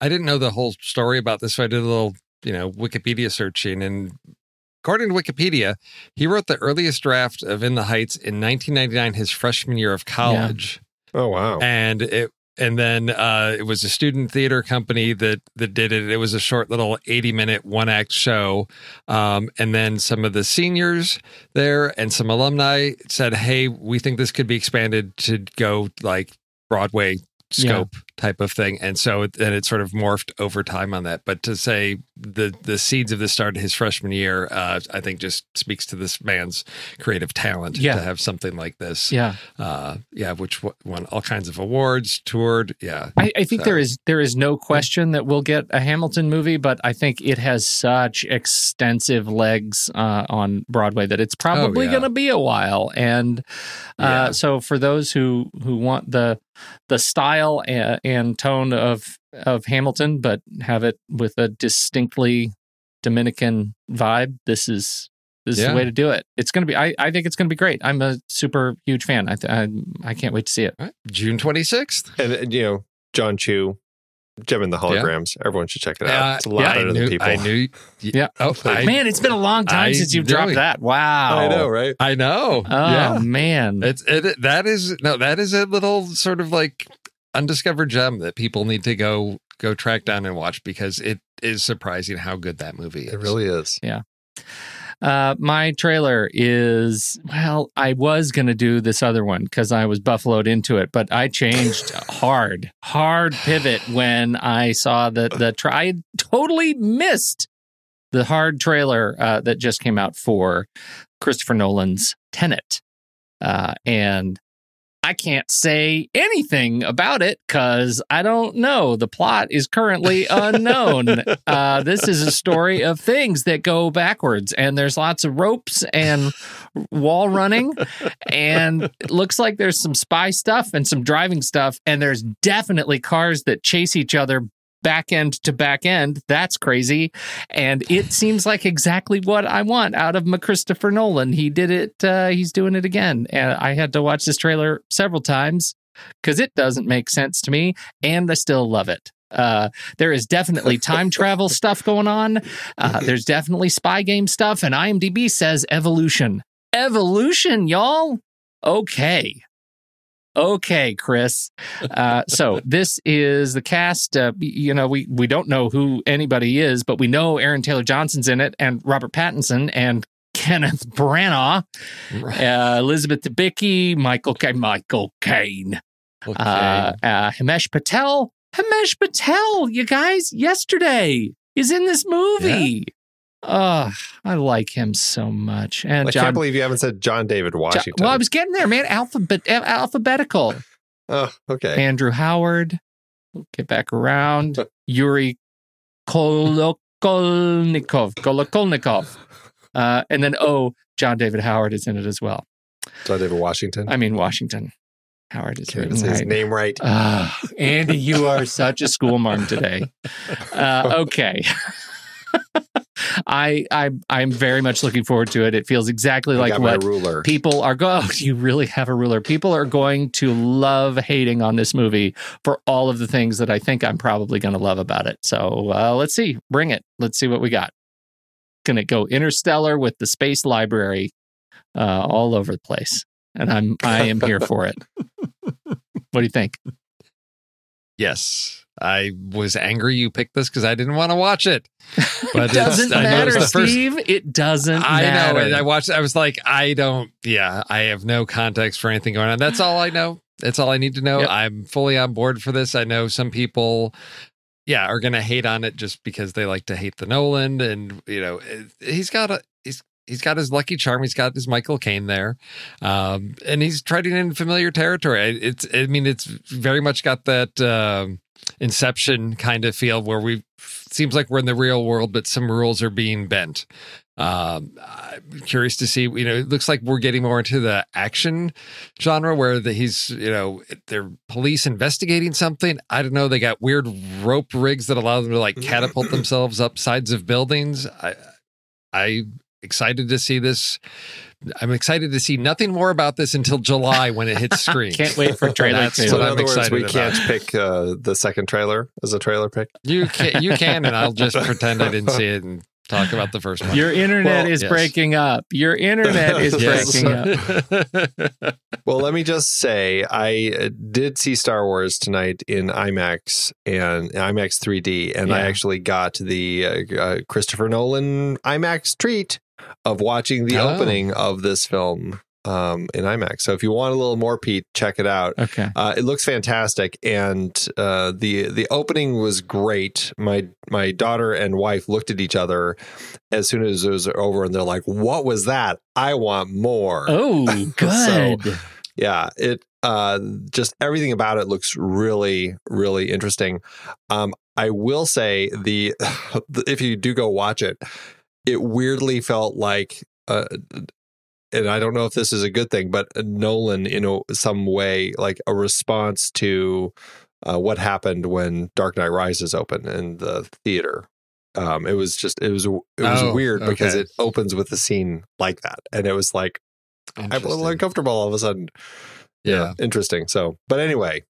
I didn't know the whole story about this, so I did a little, you know, Wikipedia searching. And according to Wikipedia, he wrote the earliest draft of In the Heights in 1999, his freshman year of college. Oh, wow. And it, and then uh, it was a student theater company that that did it. It was a short little 80 minute one act show. Um, and then some of the seniors there and some alumni said, "Hey, we think this could be expanded to go like Broadway scope type of thing." And so it, then it sort of morphed over time on that. But to say the the seeds of this started his freshman year, uh, I think just speaks to this man's creative talent Yeah. to have something like this yeah, uh yeah which w- won all kinds of awards toured yeah I, I think So- there is there is no question that we'll get a Hamilton movie, but I think it has such extensive legs uh, on Broadway that it's probably yeah. going to be a while. And uh, Yeah. so for those who who want the the style and, and tone of of Hamilton, but have it with a distinctly Dominican vibe, this is this is the way to do it. It's going to be. I, I think it's going to be great. I'm a super huge fan. I th- I, I can't wait to see it. All right. june 26th And, and, you know, John Chu, Jem and the Holograms. Everyone should check it out. Uh, it's a lot yeah, better I than knew, people. I knew Yeah. oh I, Man, it's been a long time I since you've dropped it. that. Wow. I know, right? I know Oh yeah man. it's it, that is no that is a little sort of like undiscovered gem that people need to go go track down and watch because it is surprising how good that movie is It really is. Yeah. Uh, my trailer is well. I was gonna do this other one because I was buffaloed into it, but I changed hard, hard pivot when I saw that the try. I totally missed the hard trailer uh, that just came out for Christopher Nolan's Tenet, uh, and I can't say anything about it because I don't know. The plot is currently unknown. uh, this is a story of things that go backwards, and there's lots of ropes and wall running, and it looks like there's some spy stuff and some driving stuff, and there's definitely cars that chase each other back end to back end. That's crazy. And it seems like exactly what I want out of Christopher Nolan. He did it, uh, he's doing it again. And I had to watch this trailer several times because it doesn't make sense to me, and I still love it. Uh, there is definitely time travel stuff going on. Uh, there's definitely spy game stuff, and IMDb says evolution. Evolution, y'all. Okay. Okay, Chris. Uh, so this is the cast. Uh, you know, we we don't know who anybody is, but we know Aaron Taylor Johnson's in it, and Robert Pattinson, and Kenneth Branagh, uh, Elizabeth Debicki, Michael K- Michael Caine, Okay. uh, uh, Himesh Patel. Himesh Patel, you guys, yesterday is in this movie. Oh, I like him so much. And I John, can't believe you haven't said John David John- Washington. well, I was getting there, man. Alphabet, alphabetical. oh, okay. Andrew Howard. We'll get back around. Yuri Kolokolnikov. Kolokolnikov. Uh, and then, oh, John David Howard is in it as well. John David Washington. I mean, Washington. Howard is can't say his right. name right. Ah, Andy, you are such a schoolmarm today. Uh, okay. I I I'm very much looking forward to it. It feels exactly I like what ruler. people are going. Oh, you really have a ruler. People are going to love hating on this movie for all of the things that I think I'm probably going to love about it. So uh, let's see, bring it. Let's see what we got. Going to go interstellar with the space library uh, all over the place, and I'm I am here for it. What do you think? yes. I was angry you picked this because I didn't want to watch it. But It doesn't it's, matter, first. Steve. It doesn't I matter. know. I watched. I was like, I don't. Yeah, I have no context for anything going on. That's all I know. That's all I need to know. Yep. I'm fully on board for this. I know some people, yeah, are going to hate on it just because they like to hate the Nolan, and you know, he's got a he's. He's got his lucky charm. He's got his Michael Caine there, um, and he's treading in familiar territory. I- It's, I mean, it's very much got that um, Inception kind of feel where we seems like we're in the real world, but some rules are being bent. Um, I'm curious to see. You know, it looks like we're getting more into the action genre where the, he's, you know, they're police investigating something. I don't know. They got weird rope rigs that allow them to like catapult themselves up sides of buildings. I, I excited to see this. I'm excited to see nothing more about this until July when it hits screen. Can't wait for trailer That's two. so in what I'm other words, we about. can't pick uh, the second trailer as a trailer pick. You can, you can, and I'll just pretend I didn't see it and talk about the first one. Your internet Well, is yes. breaking up. Your internet is breaking up. Well, let me just say, I uh, did see Star Wars tonight in IMAX and IMAX 3D, and I actually got the uh, uh, Christopher Nolan IMAX treat of watching the Oh. opening of this film um, in IMAX. So if you want a little more, Pete, check it out. Okay. Uh, it looks fantastic, and uh, the the opening was great. My my daughter and wife looked at each other as soon as it was over, and they're like, "What was that? I want more." Oh, good. yeah it uh just everything about it looks really really interesting um i will say the if you do go watch it it weirdly felt like uh and i don't know if this is a good thing but nolan in a, some way like a response to uh, what happened when dark knight rises opened in the theater um it was just it was it was Oh, weird because it opens with a scene like that and it was like I'm a little uncomfortable all of a sudden. Yeah. Interesting. So, but anyway,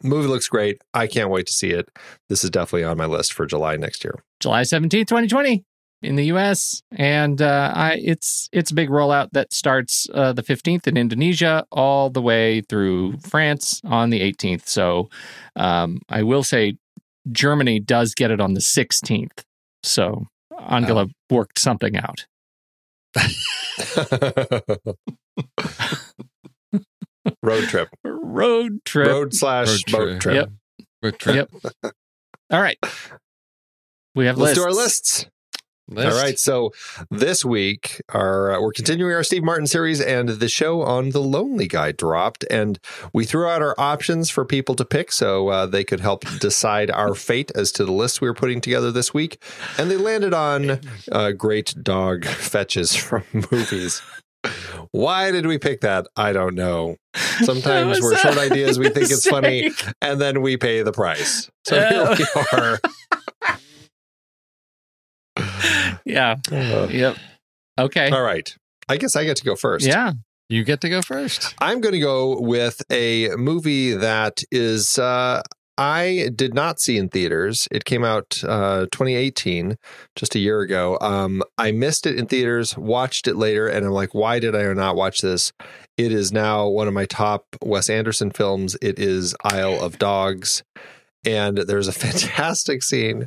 movie looks great. I can't wait to see it. This is definitely on my list for July next year. July 17th, 2020 in the US and uh, I it's it's a big rollout that starts uh, the 15th in Indonesia all the way through France on the 18th. So um, I will say Germany does get it on the 16th. So Angela worked something out. Road trip. Road trip. Road slash boat trip. Yep. Road trip. Yep. All right. We have Let's lists. do our lists. List. All right. So this week, our uh, we're continuing our Steve Martin series, and the show on the Lonely Guy dropped, and we threw out our options for people to pick, so uh, they could help decide our fate as to the list we were putting together this week, and they landed on uh, great dog fetches from movies. Why did we pick that? I don't know. Sometimes we're short ideas. We think it's funny, and then we pay the price. So Oh. here we are. Yeah. Uh, Yep. Okay. all right. I guess I get to go first. Yeah. You get to go first. I'm going to go with a movie that is uh, I did not see in theaters. It came out uh, 2018, just a year ago. Um, I missed it in theaters, watched it later, and I'm like, why did I not watch this? It is now one of my top Wes Anderson films. It is Isle of Dogs. And there's a fantastic scene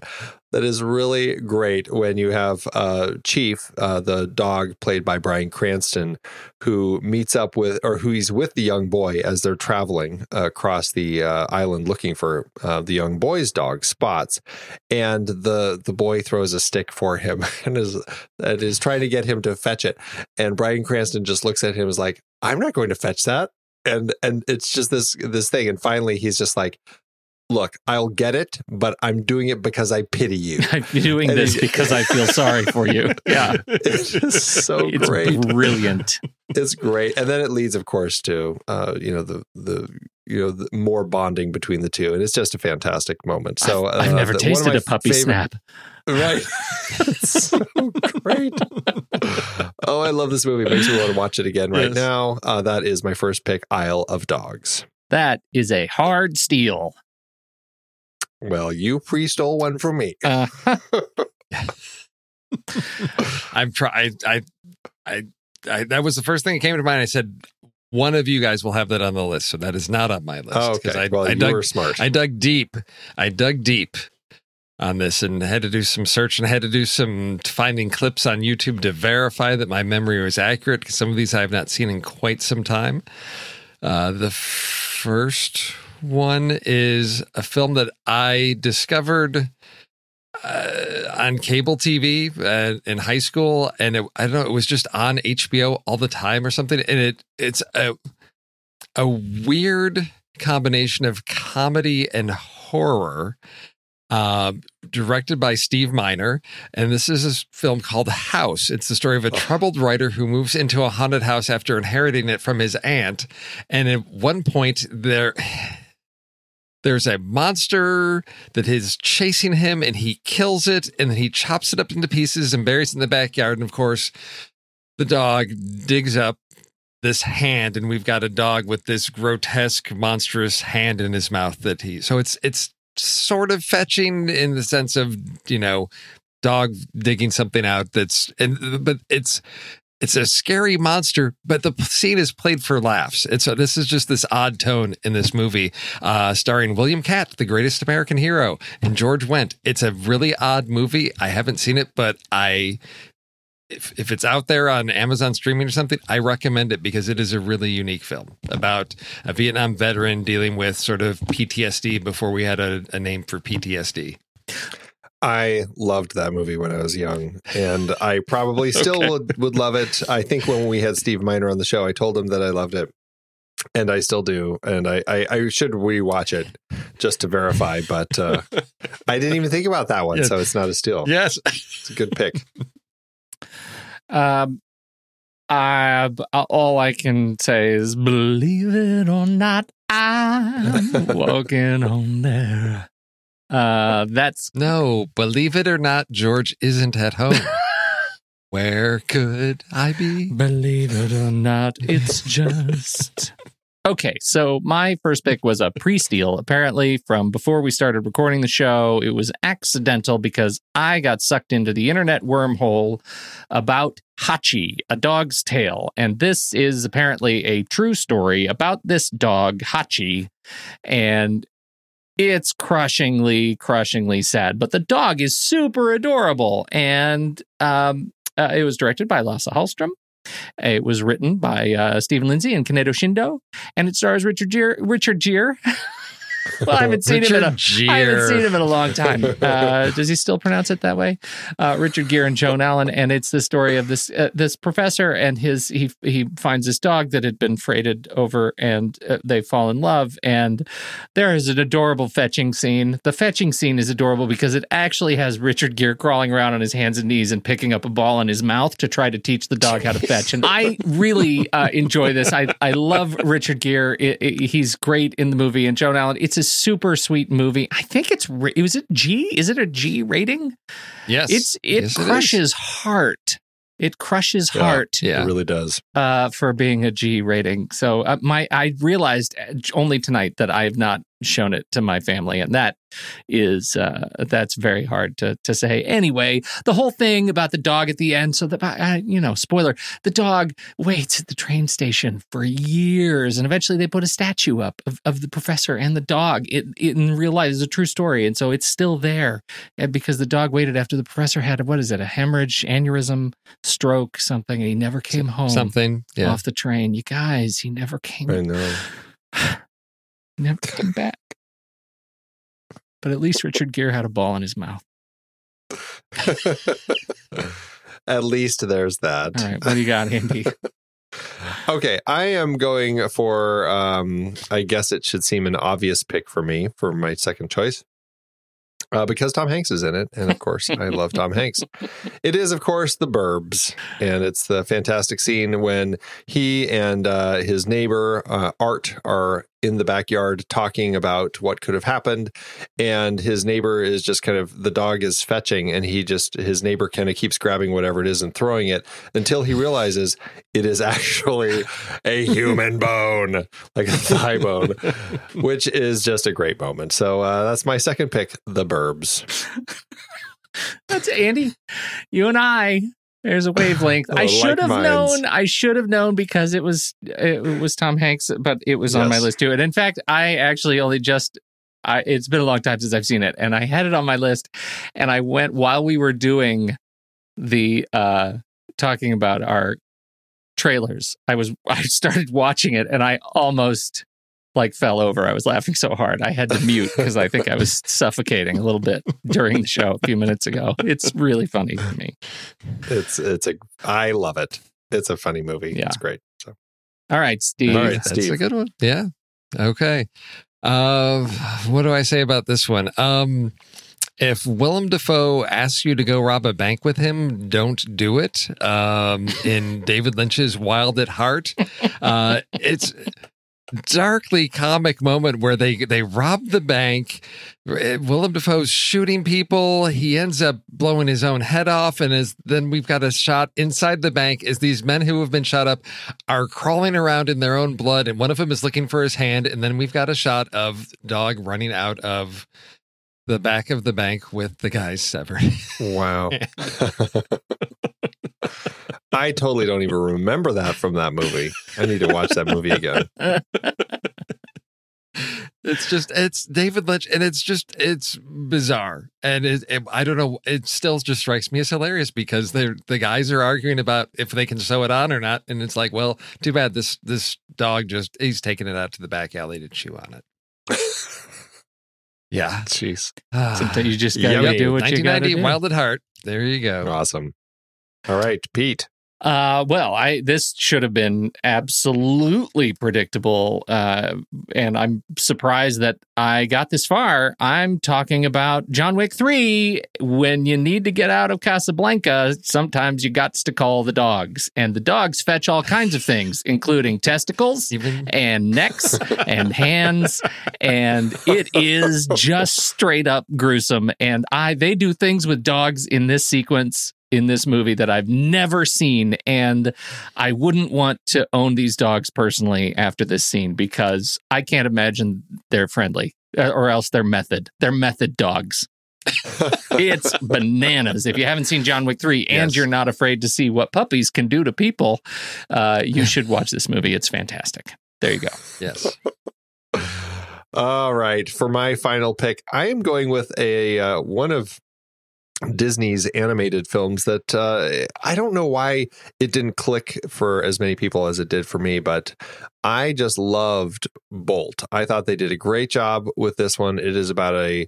that is really great when you have uh, Chief, uh, the dog played by Bryan Cranston, who meets up with, or who he's with the young boy as they're traveling across the uh, island looking for uh, the young boy's dog, Spots. And the the boy throws a stick for him and is, and is trying to get him to fetch it. And Bryan Cranston just looks at him and is like, I'm not going to fetch that. And and it's just this this thing. And finally he's just like, look, I'll get it, but I'm doing it because I pity you. I'm doing And this it- because I feel sorry for you. Yeah. It's just so it's great. brilliant. It's great. And then it leads, of course, to uh, you know, the the you know, the more bonding between the two. And it's just a fantastic moment. So I've, I've uh, never the- tasted a puppy favorite- snap. Right. so great. oh, I love this movie. Makes me want to watch it again right Yes. now. Uh, that is my first pick, Isle of Dogs. That is a hard steal. Well, you pre stole one from me. Uh, I'm try. I, I, I, that was the first thing that came to mind. I said, one of you guys will have that on the list, so that is not on my list. Oh, okay. I, well, I you dug, were smart. I dug deep. I dug deep on this and had to do some search and had to do some finding clips on YouTube to verify that my memory was accurate. Because some of these I have not seen in quite some time. Uh, the first one is a film that I discovered uh, on cable TV uh, in high school, and it, I don't know, it was just on HBO all the time or something. And it it's a a weird combination of comedy and horror. Uh, directed by Steve Miner, and this is a film called House. It's the story of a troubled writer who moves into a haunted house after inheriting it from his aunt. And at one point, there there's a monster that is chasing him and he kills it and then he chops it up into pieces and buries it in the backyard. And of course, the dog digs up this hand and we've got a dog with this grotesque monstrous hand in his mouth that he so it's it's sort of fetching in the sense of you know dog digging something out that's and but it's it's a scary monster, but the scene is played for laughs. And so this is just this odd tone in this movie, uh, starring William Katt, the greatest American hero, and George Wendt. It's a really odd movie. I haven't seen it, but I, if if it's out there on Amazon streaming or something, I recommend it because it is a really unique film about a Vietnam veteran dealing with sort of PTSD before we had a, a name for PTSD. I loved that movie when I was young, and I probably still would, would love it. I think when we had Steve Miner on the show, I told him that I loved it, and I still do. And I, I, I should rewatch it just to verify, but uh, I didn't even think about that one, Yeah. so it's not a steal. Yes. It's a good pick. um, I, all I can say is, believe it or not, I'm walking on there. Uh, that's No, believe it or not, George isn't at home. Where could I be? Believe it or not, it's just. Okay, so my first pick was a pre steal. Apparently, from before we started recording the show, it was accidental because I got sucked into the internet wormhole about Hachi, a dog's tale. And this is apparently a true story about this dog, Hachi. And it's crushingly, crushingly sad. But the dog is super adorable. And um, uh, it was directed by Lasse Hallström. It was written by uh, Stephen Lindsey and Kaneto Shindo, and it stars Richard Gere. Richard Gere. well, I haven't seen him in a Richard I haven't seen him in a long time. Uh, does he still pronounce it that way? Uh, Richard Gere and Joan Allen, and it's the story of this uh, this professor and his he he finds this dog that had been freighted over, and uh, they fall in love. And there is an adorable fetching scene. The fetching scene is adorable because it actually has Richard Gere crawling around on his hands and knees and picking up a ball in his mouth to try to teach the dog how to fetch. And I really uh, enjoy this. I I love Richard Gere. I- I- he's great in the movie, and Joan Allen. It's a super sweet movie. I think it's ra- was it G? Is it a G rating? Yes. It's it Yes, is. crushes heart. It crushes Yeah. heart Yeah. It really does. uh, for being a G rating. So uh, my I realized uh, only tonight that I have not shown it to my family, and that is uh, that's very hard to to say. Anyway, the whole thing about the dog at the end. So that uh, you know, spoiler: the dog waits at the train station for years, and eventually they put a statue up of, of the professor and the dog. It, it in real life is a true story, and so it's still there because the dog waited after the professor had what is it, a hemorrhage, aneurysm, stroke, something, and he never came home Something. Yeah. off the train. You guys, he never came. I know. Never came back. But at least Richard Gere had a ball in his mouth. At least there's that. All right, what do you got, Andy? Okay, I am going for. Um, I guess it should seem an obvious pick for me for my second choice. Uh, because Tom Hanks is in it, and of course, I love Tom Hanks. It is, of course, the Burbs, and it's the fantastic scene when he and uh, his neighbor uh, Art are in the backyard talking about what could have happened, and his neighbor is just kind of the dog is fetching, and he just his neighbor kind of keeps grabbing whatever it is and throwing it until he realizes it is actually a human bone, like a thigh bone, which is just a great moment. So uh, that's my second pick, the Burbs. That's Andy. You and I. There's a wavelength. Oh, I should like have minds. known. I should have known because it was it was Tom Hanks, but it was on my list too. And in fact, I actually only just. I, it's been a long time since I've seen it, and I had it on my list, and I went while we were doing the uh talking about our trailers. I was I started watching it, and I almost like fell over. I was laughing so hard I had to mute because I think I was suffocating a little bit during the show a few minutes ago. It's really funny to me. It's it's a I love it. It's a funny movie. Yeah. It's great. So All right, Steve. All right, That's Steve. a good one. Yeah. Okay. Uh, what do I say about this one? Um, if Willem Dafoe asks you to go rob a bank with him, don't do it. Um, in David Lynch's Wild at Heart, uh, it's darkly comic moment where they they rob the bank. Uh, Willem Dafoe's shooting people. He ends up blowing his own head off, and is then we've got a shot inside the bank as these men who have been shot up are crawling around in their own blood, and one of them is looking for his hand, and then we've got a shot of dog running out of the back of the bank with the guy's severed. wow. I totally don't even remember that from that movie. I need to watch that movie again. it's just it's David Lynch, and it's just it's bizarre, and it, it- I don't know. It still just strikes me as hilarious because they're the guys are arguing about if they can sew it on or not, and it's like, well, too bad this this dog just he's taking it out to the back alley to chew on it. yeah, Jeez. Sometimes you just gotta Yummy. do what you gotta 1990 do. Wild at Heart. There you go. Awesome. All right, Pete. Uh, well, I this should have been absolutely predictable, uh, and I'm surprised that I got this far. I'm talking about John Wick Three. When you need to get out of Casablanca, sometimes you got to call the dogs, and the dogs fetch all kinds of things, including testicles Even and necks and hands and it is just straight up gruesome and i they do things with dogs in this sequence in this movie that i've never seen and i wouldn't want to own these dogs personally after this scene because i can't imagine they're friendly uh, or else they're method they're method dogs it's bananas. If you haven't seen John Wick 3 and Yes. you're not afraid to see what puppies can do to people, uh, you should watch this movie. It's fantastic. There you go. yes, All right, for my final pick, I am going with a uh, one of Disney's animated films that uh, I don't know why it didn't click for as many people as it did for me, but I just loved Bolt. I thought they did a great job with this one. It is about a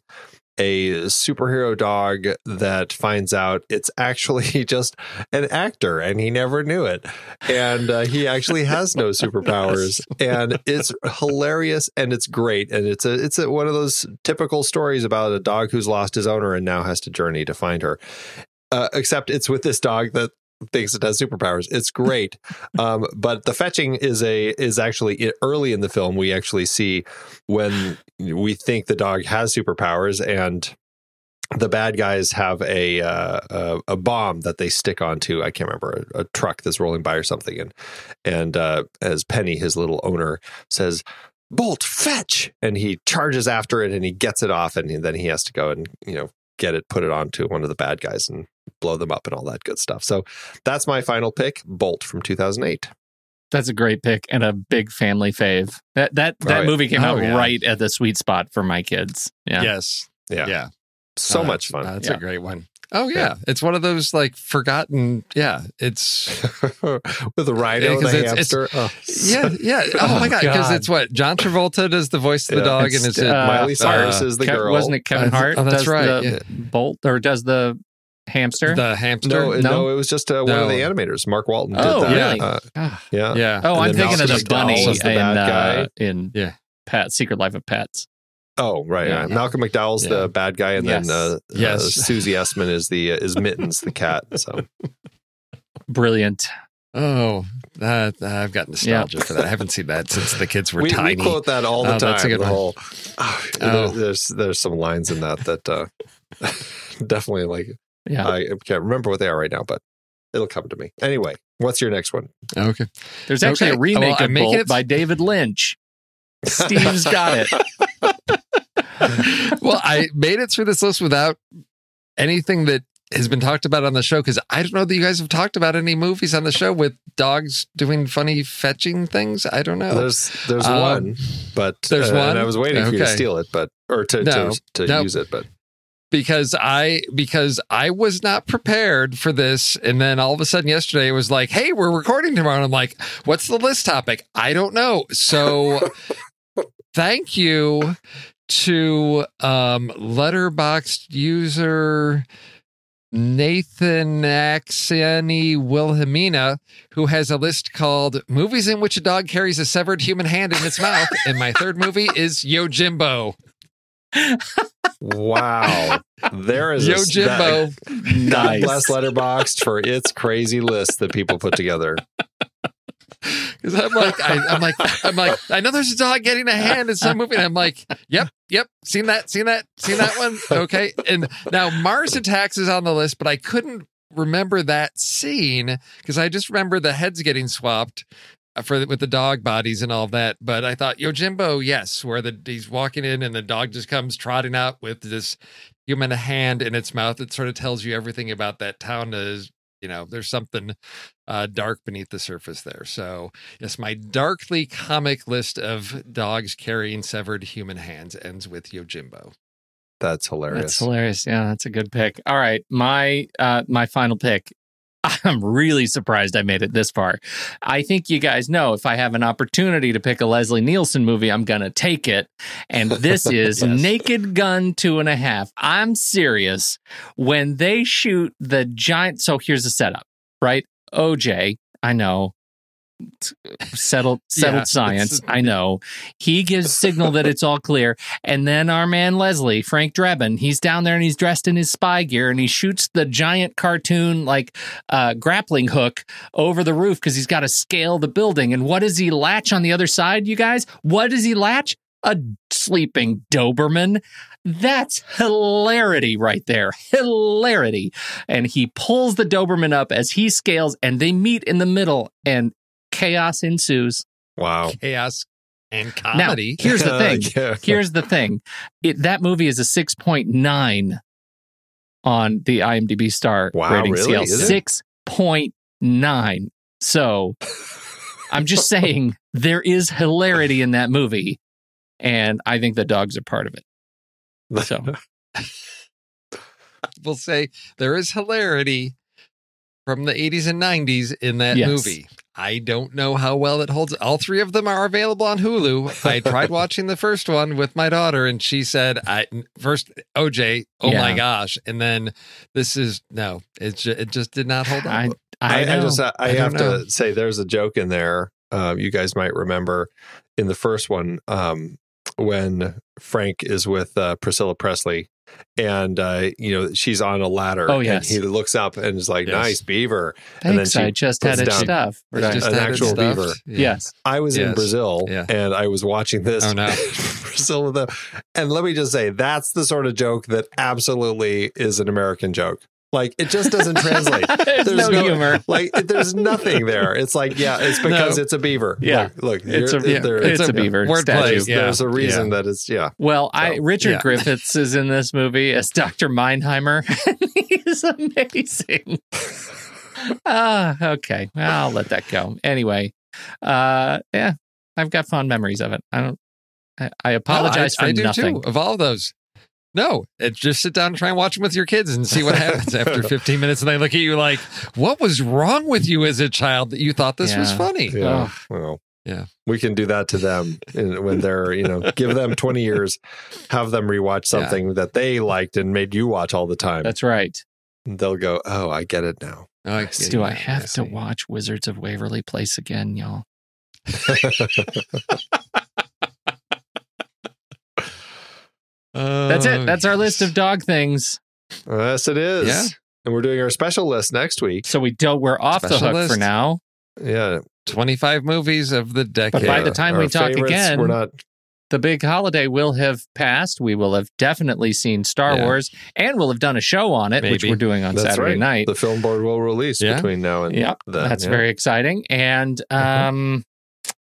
a superhero dog that finds out it's actually just an actor and he never knew it. And uh, he actually has no superpowers. And it's hilarious and it's great. And it's a it's a, one of those typical stories about a dog who's lost his owner and now has to journey to find her. Uh, except it's with this dog that thinks it has superpowers. It's great. Um, but the fetching is a is actually early in the film we actually see when we think the dog has superpowers and the bad guys have a uh, a, a bomb that they stick onto I can't remember a, a truck that's rolling by or something. And and uh, as Penny his little owner says Bolt, fetch! And he charges after it and he gets it off, and then he has to go and you know get it, put it onto one of the bad guys, and blow them up and all that good stuff. So that's my final pick, Bolt from 2008. That's a great pick and a big family fave. That that that Right. movie came Oh, out yeah. right at the sweet spot for my kids. Yeah. Yes. Yeah, Yeah. so Uh, much fun. That's Yeah. a great one. Oh yeah. It's one of those like forgotten. Yeah. It's With the rhino Yeah, and 'cause the it's- hamster. Oh, yeah, yeah. Oh, my god, because it's what John Travolta does the voice of the Yeah. dog, It's, and it's uh, Miley Cyrus uh, is the Kev- girl. Wasn't it Kevin Uh, Hart? oh, that's does right, The yeah. Bolt or does the hamster? the hamster. No, no, No? it was just uh, one of the animators. Mark Walton did Oh, that. really? Uh, Ah. yeah. yeah. oh, And I'm then thinking of the bunny McDowell's the in bad uh, in Yeah. Pat Secret Life of Pets. Oh, right. Yeah. yeah. Malcolm McDowell's Yeah. the bad guy, and Yes. then uh, Yes. uh, Susie Essman is the uh, is Mittens, the cat. So Brilliant. Oh, that I've got nostalgia for that. I haven't seen that since the kids were we, we quote that all the Oh, time. that's a good the one. whole, oh, Oh. There's there's some lines in that that uh, definitely like Yeah. I can't remember what they are right now, but it'll come to me. Anyway, what's your next one? okay. There's actually Okay. a remake Well, of Bolt it- by David Lynch. Steve's got it. well, I made it through this list without anything that has been talked about on the show because I don't know that you guys have talked about any movies on the show with dogs doing funny fetching things. I don't know. There's there's Um, one, but there's uh, one? and I was waiting for you to steal it, but or to No. to, to No. use it, but because I because I was not prepared for this, and then all of a sudden yesterday it was like, "Hey, we're recording tomorrow." And I'm like, "What's the list topic?" I don't know. So, thank you to um, Letterboxd user Nathan Axani Wilhelmina, who has a list called "Movies in which a dog carries a severed human hand in its mouth." and my third movie is Yojimbo. wow, there is a, Yojimbo. God Nice. bless Letterboxd for its crazy list that people put together. Because I'm like, I, I'm like, I'm like, I know there's a dog getting a hand in some movie. And I'm like, yep, yep, seen that, seen that, seen that one. Okay. And now Mars Attacks is on the list, but I couldn't remember that scene because I just remember the heads getting swapped uh, for with the dog bodies and all that. But I thought Yo Yojimbo, yes, where the he's walking in and the dog just comes trotting out with this human hand in its mouth. It sort of tells you everything about that town. Is you know, there's something uh, dark beneath the surface there. So, yes, my darkly comic list of dogs carrying severed human hands ends with Yojimbo. That's hilarious. That's hilarious. Yeah, that's a good pick. All right, my uh my final pick. I'm really surprised I made it this far. I think you guys know if I have an opportunity to pick a Leslie Nielsen movie, I'm going to take it. And this is Yes. Naked Gun Two and a Half. I'm serious. When they shoot the giant. So here's the setup, right? OJ, I know. Settled, settled Yeah, science. I know. He gives signal that it's all clear. And then our man Leslie, Frank Drebin, he's down there and he's dressed in his spy gear and he shoots the giant cartoon like uh, grappling hook over the roof because he's got to scale the building. And what does he latch on the other side, you guys? What does he latch? A sleeping Doberman. That's hilarity right there. Hilarity. And he pulls the Doberman up as he scales and they meet in the middle and chaos ensues. wow. Chaos and Now, comedy. here's the thing. Yeah. Here's the thing. It, that movie is a 6.9 on the IMDb star Wow, rating really? scale. 6.9. So I'm just saying there is hilarity in that movie. And I think the dogs are part of it. So we'll say there is hilarity from the 80s and 90s in that Yes. movie. I don't know how well it holds. All three of them are available on Hulu. I tried watching the first one with my daughter, and she said, "I first OJ, oh my gosh," and then this is no, it ju- it just did not hold up. I, I, I, I know. just I, I don't have know. to say there's a joke in there. Um, you guys might remember in the first one um, when Frank is with uh, Priscilla Presley, and uh, you know she's on a ladder. Oh, yes. and he looks up and is like, Yes. "Nice beaver." and then she I just had it stuff. Right. just An actual stuff. beaver. Yeah. Yes. I was in Brazil Yeah. and I was watching this. Oh, no. The, and let me just say, that's the sort of joke that absolutely is an American joke. Like it just doesn't translate. There's no humor. Like there's nothing there. It's like yeah, it's because No. it's a beaver. Yeah. look, look It's a- yeah, there- it's a beaver Wordplay. statue. Yeah. There's a reason Yeah. that it's yeah. Well, I Richard. Griffiths is in this movie as Dr. Meinheimer. He's amazing. Ah, okay. Well, I'll let that go. Anyway, uh, yeah, I've got fond memories of it. I don't. I, I apologize Oh, I, for I do nothing. too. Of all those. No, it, just sit down and try and watch them with your kids and see what happens after 15 minutes. And they look at you like, what was wrong with you as a child that you thought this was funny? Yeah. Ugh. Well, Yeah. We can do that to them when they're, you know, give them 20 years, have them rewatch something that they liked and made you watch all the time. That's right. They'll go, "Oh, I get it now." Oh, Do I yeah, have to watch Wizards of Waverly Place again, y'all? That's Oh, it. That's our list of dog things. yes, it is. Yeah. And we're doing our special list next week. So we don't. We're off the Special hook for now. Yeah. 25 movies of the decade. But by the time Our we talk favorites, again, we're not. the big holiday will have passed. We will have definitely seen Star Yeah. Wars, and we'll have done a show on it, which Maybe. we're doing on That's Saturday right. night. The film board will release Yeah. between now and Yep, then. That's yeah. very exciting. And um,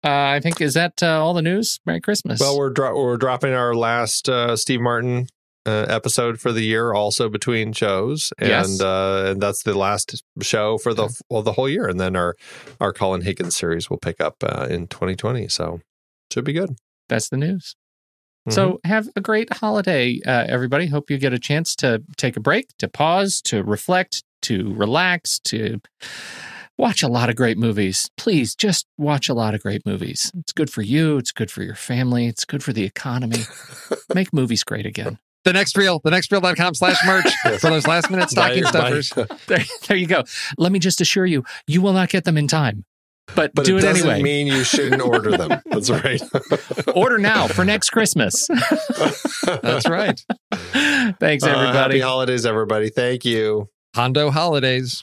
uh, I think is that uh, all the news. Merry Christmas. Well, we're dro- we're dropping our last uh, Steve Martin uh, episode for the year, also between shows, and Yes. uh, and that's the last show for the well the whole year, and then our our Colin Higgins series will pick up uh, in 2020. So should be good. that's the news. Mm-hmm. So have a great holiday, uh, everybody. Hope you get a chance to take a break, to pause, to reflect, to relax, to watch a lot of great movies. Please just watch a lot of great movies. It's good for you. It's good for your family. It's good for the economy. Make movies great again. The next reel, the next reel.com slash merch for those last minute stocking Buy- buy- stuffers. There, there you go. Let me just assure you, you will not get them in time. But, but do it it, doesn't anyway. mean you shouldn't order them. That's right. Order now for next Christmas. That's right. Thanks, Uh, happy holidays, everybody. Thank you. Hondo holidays.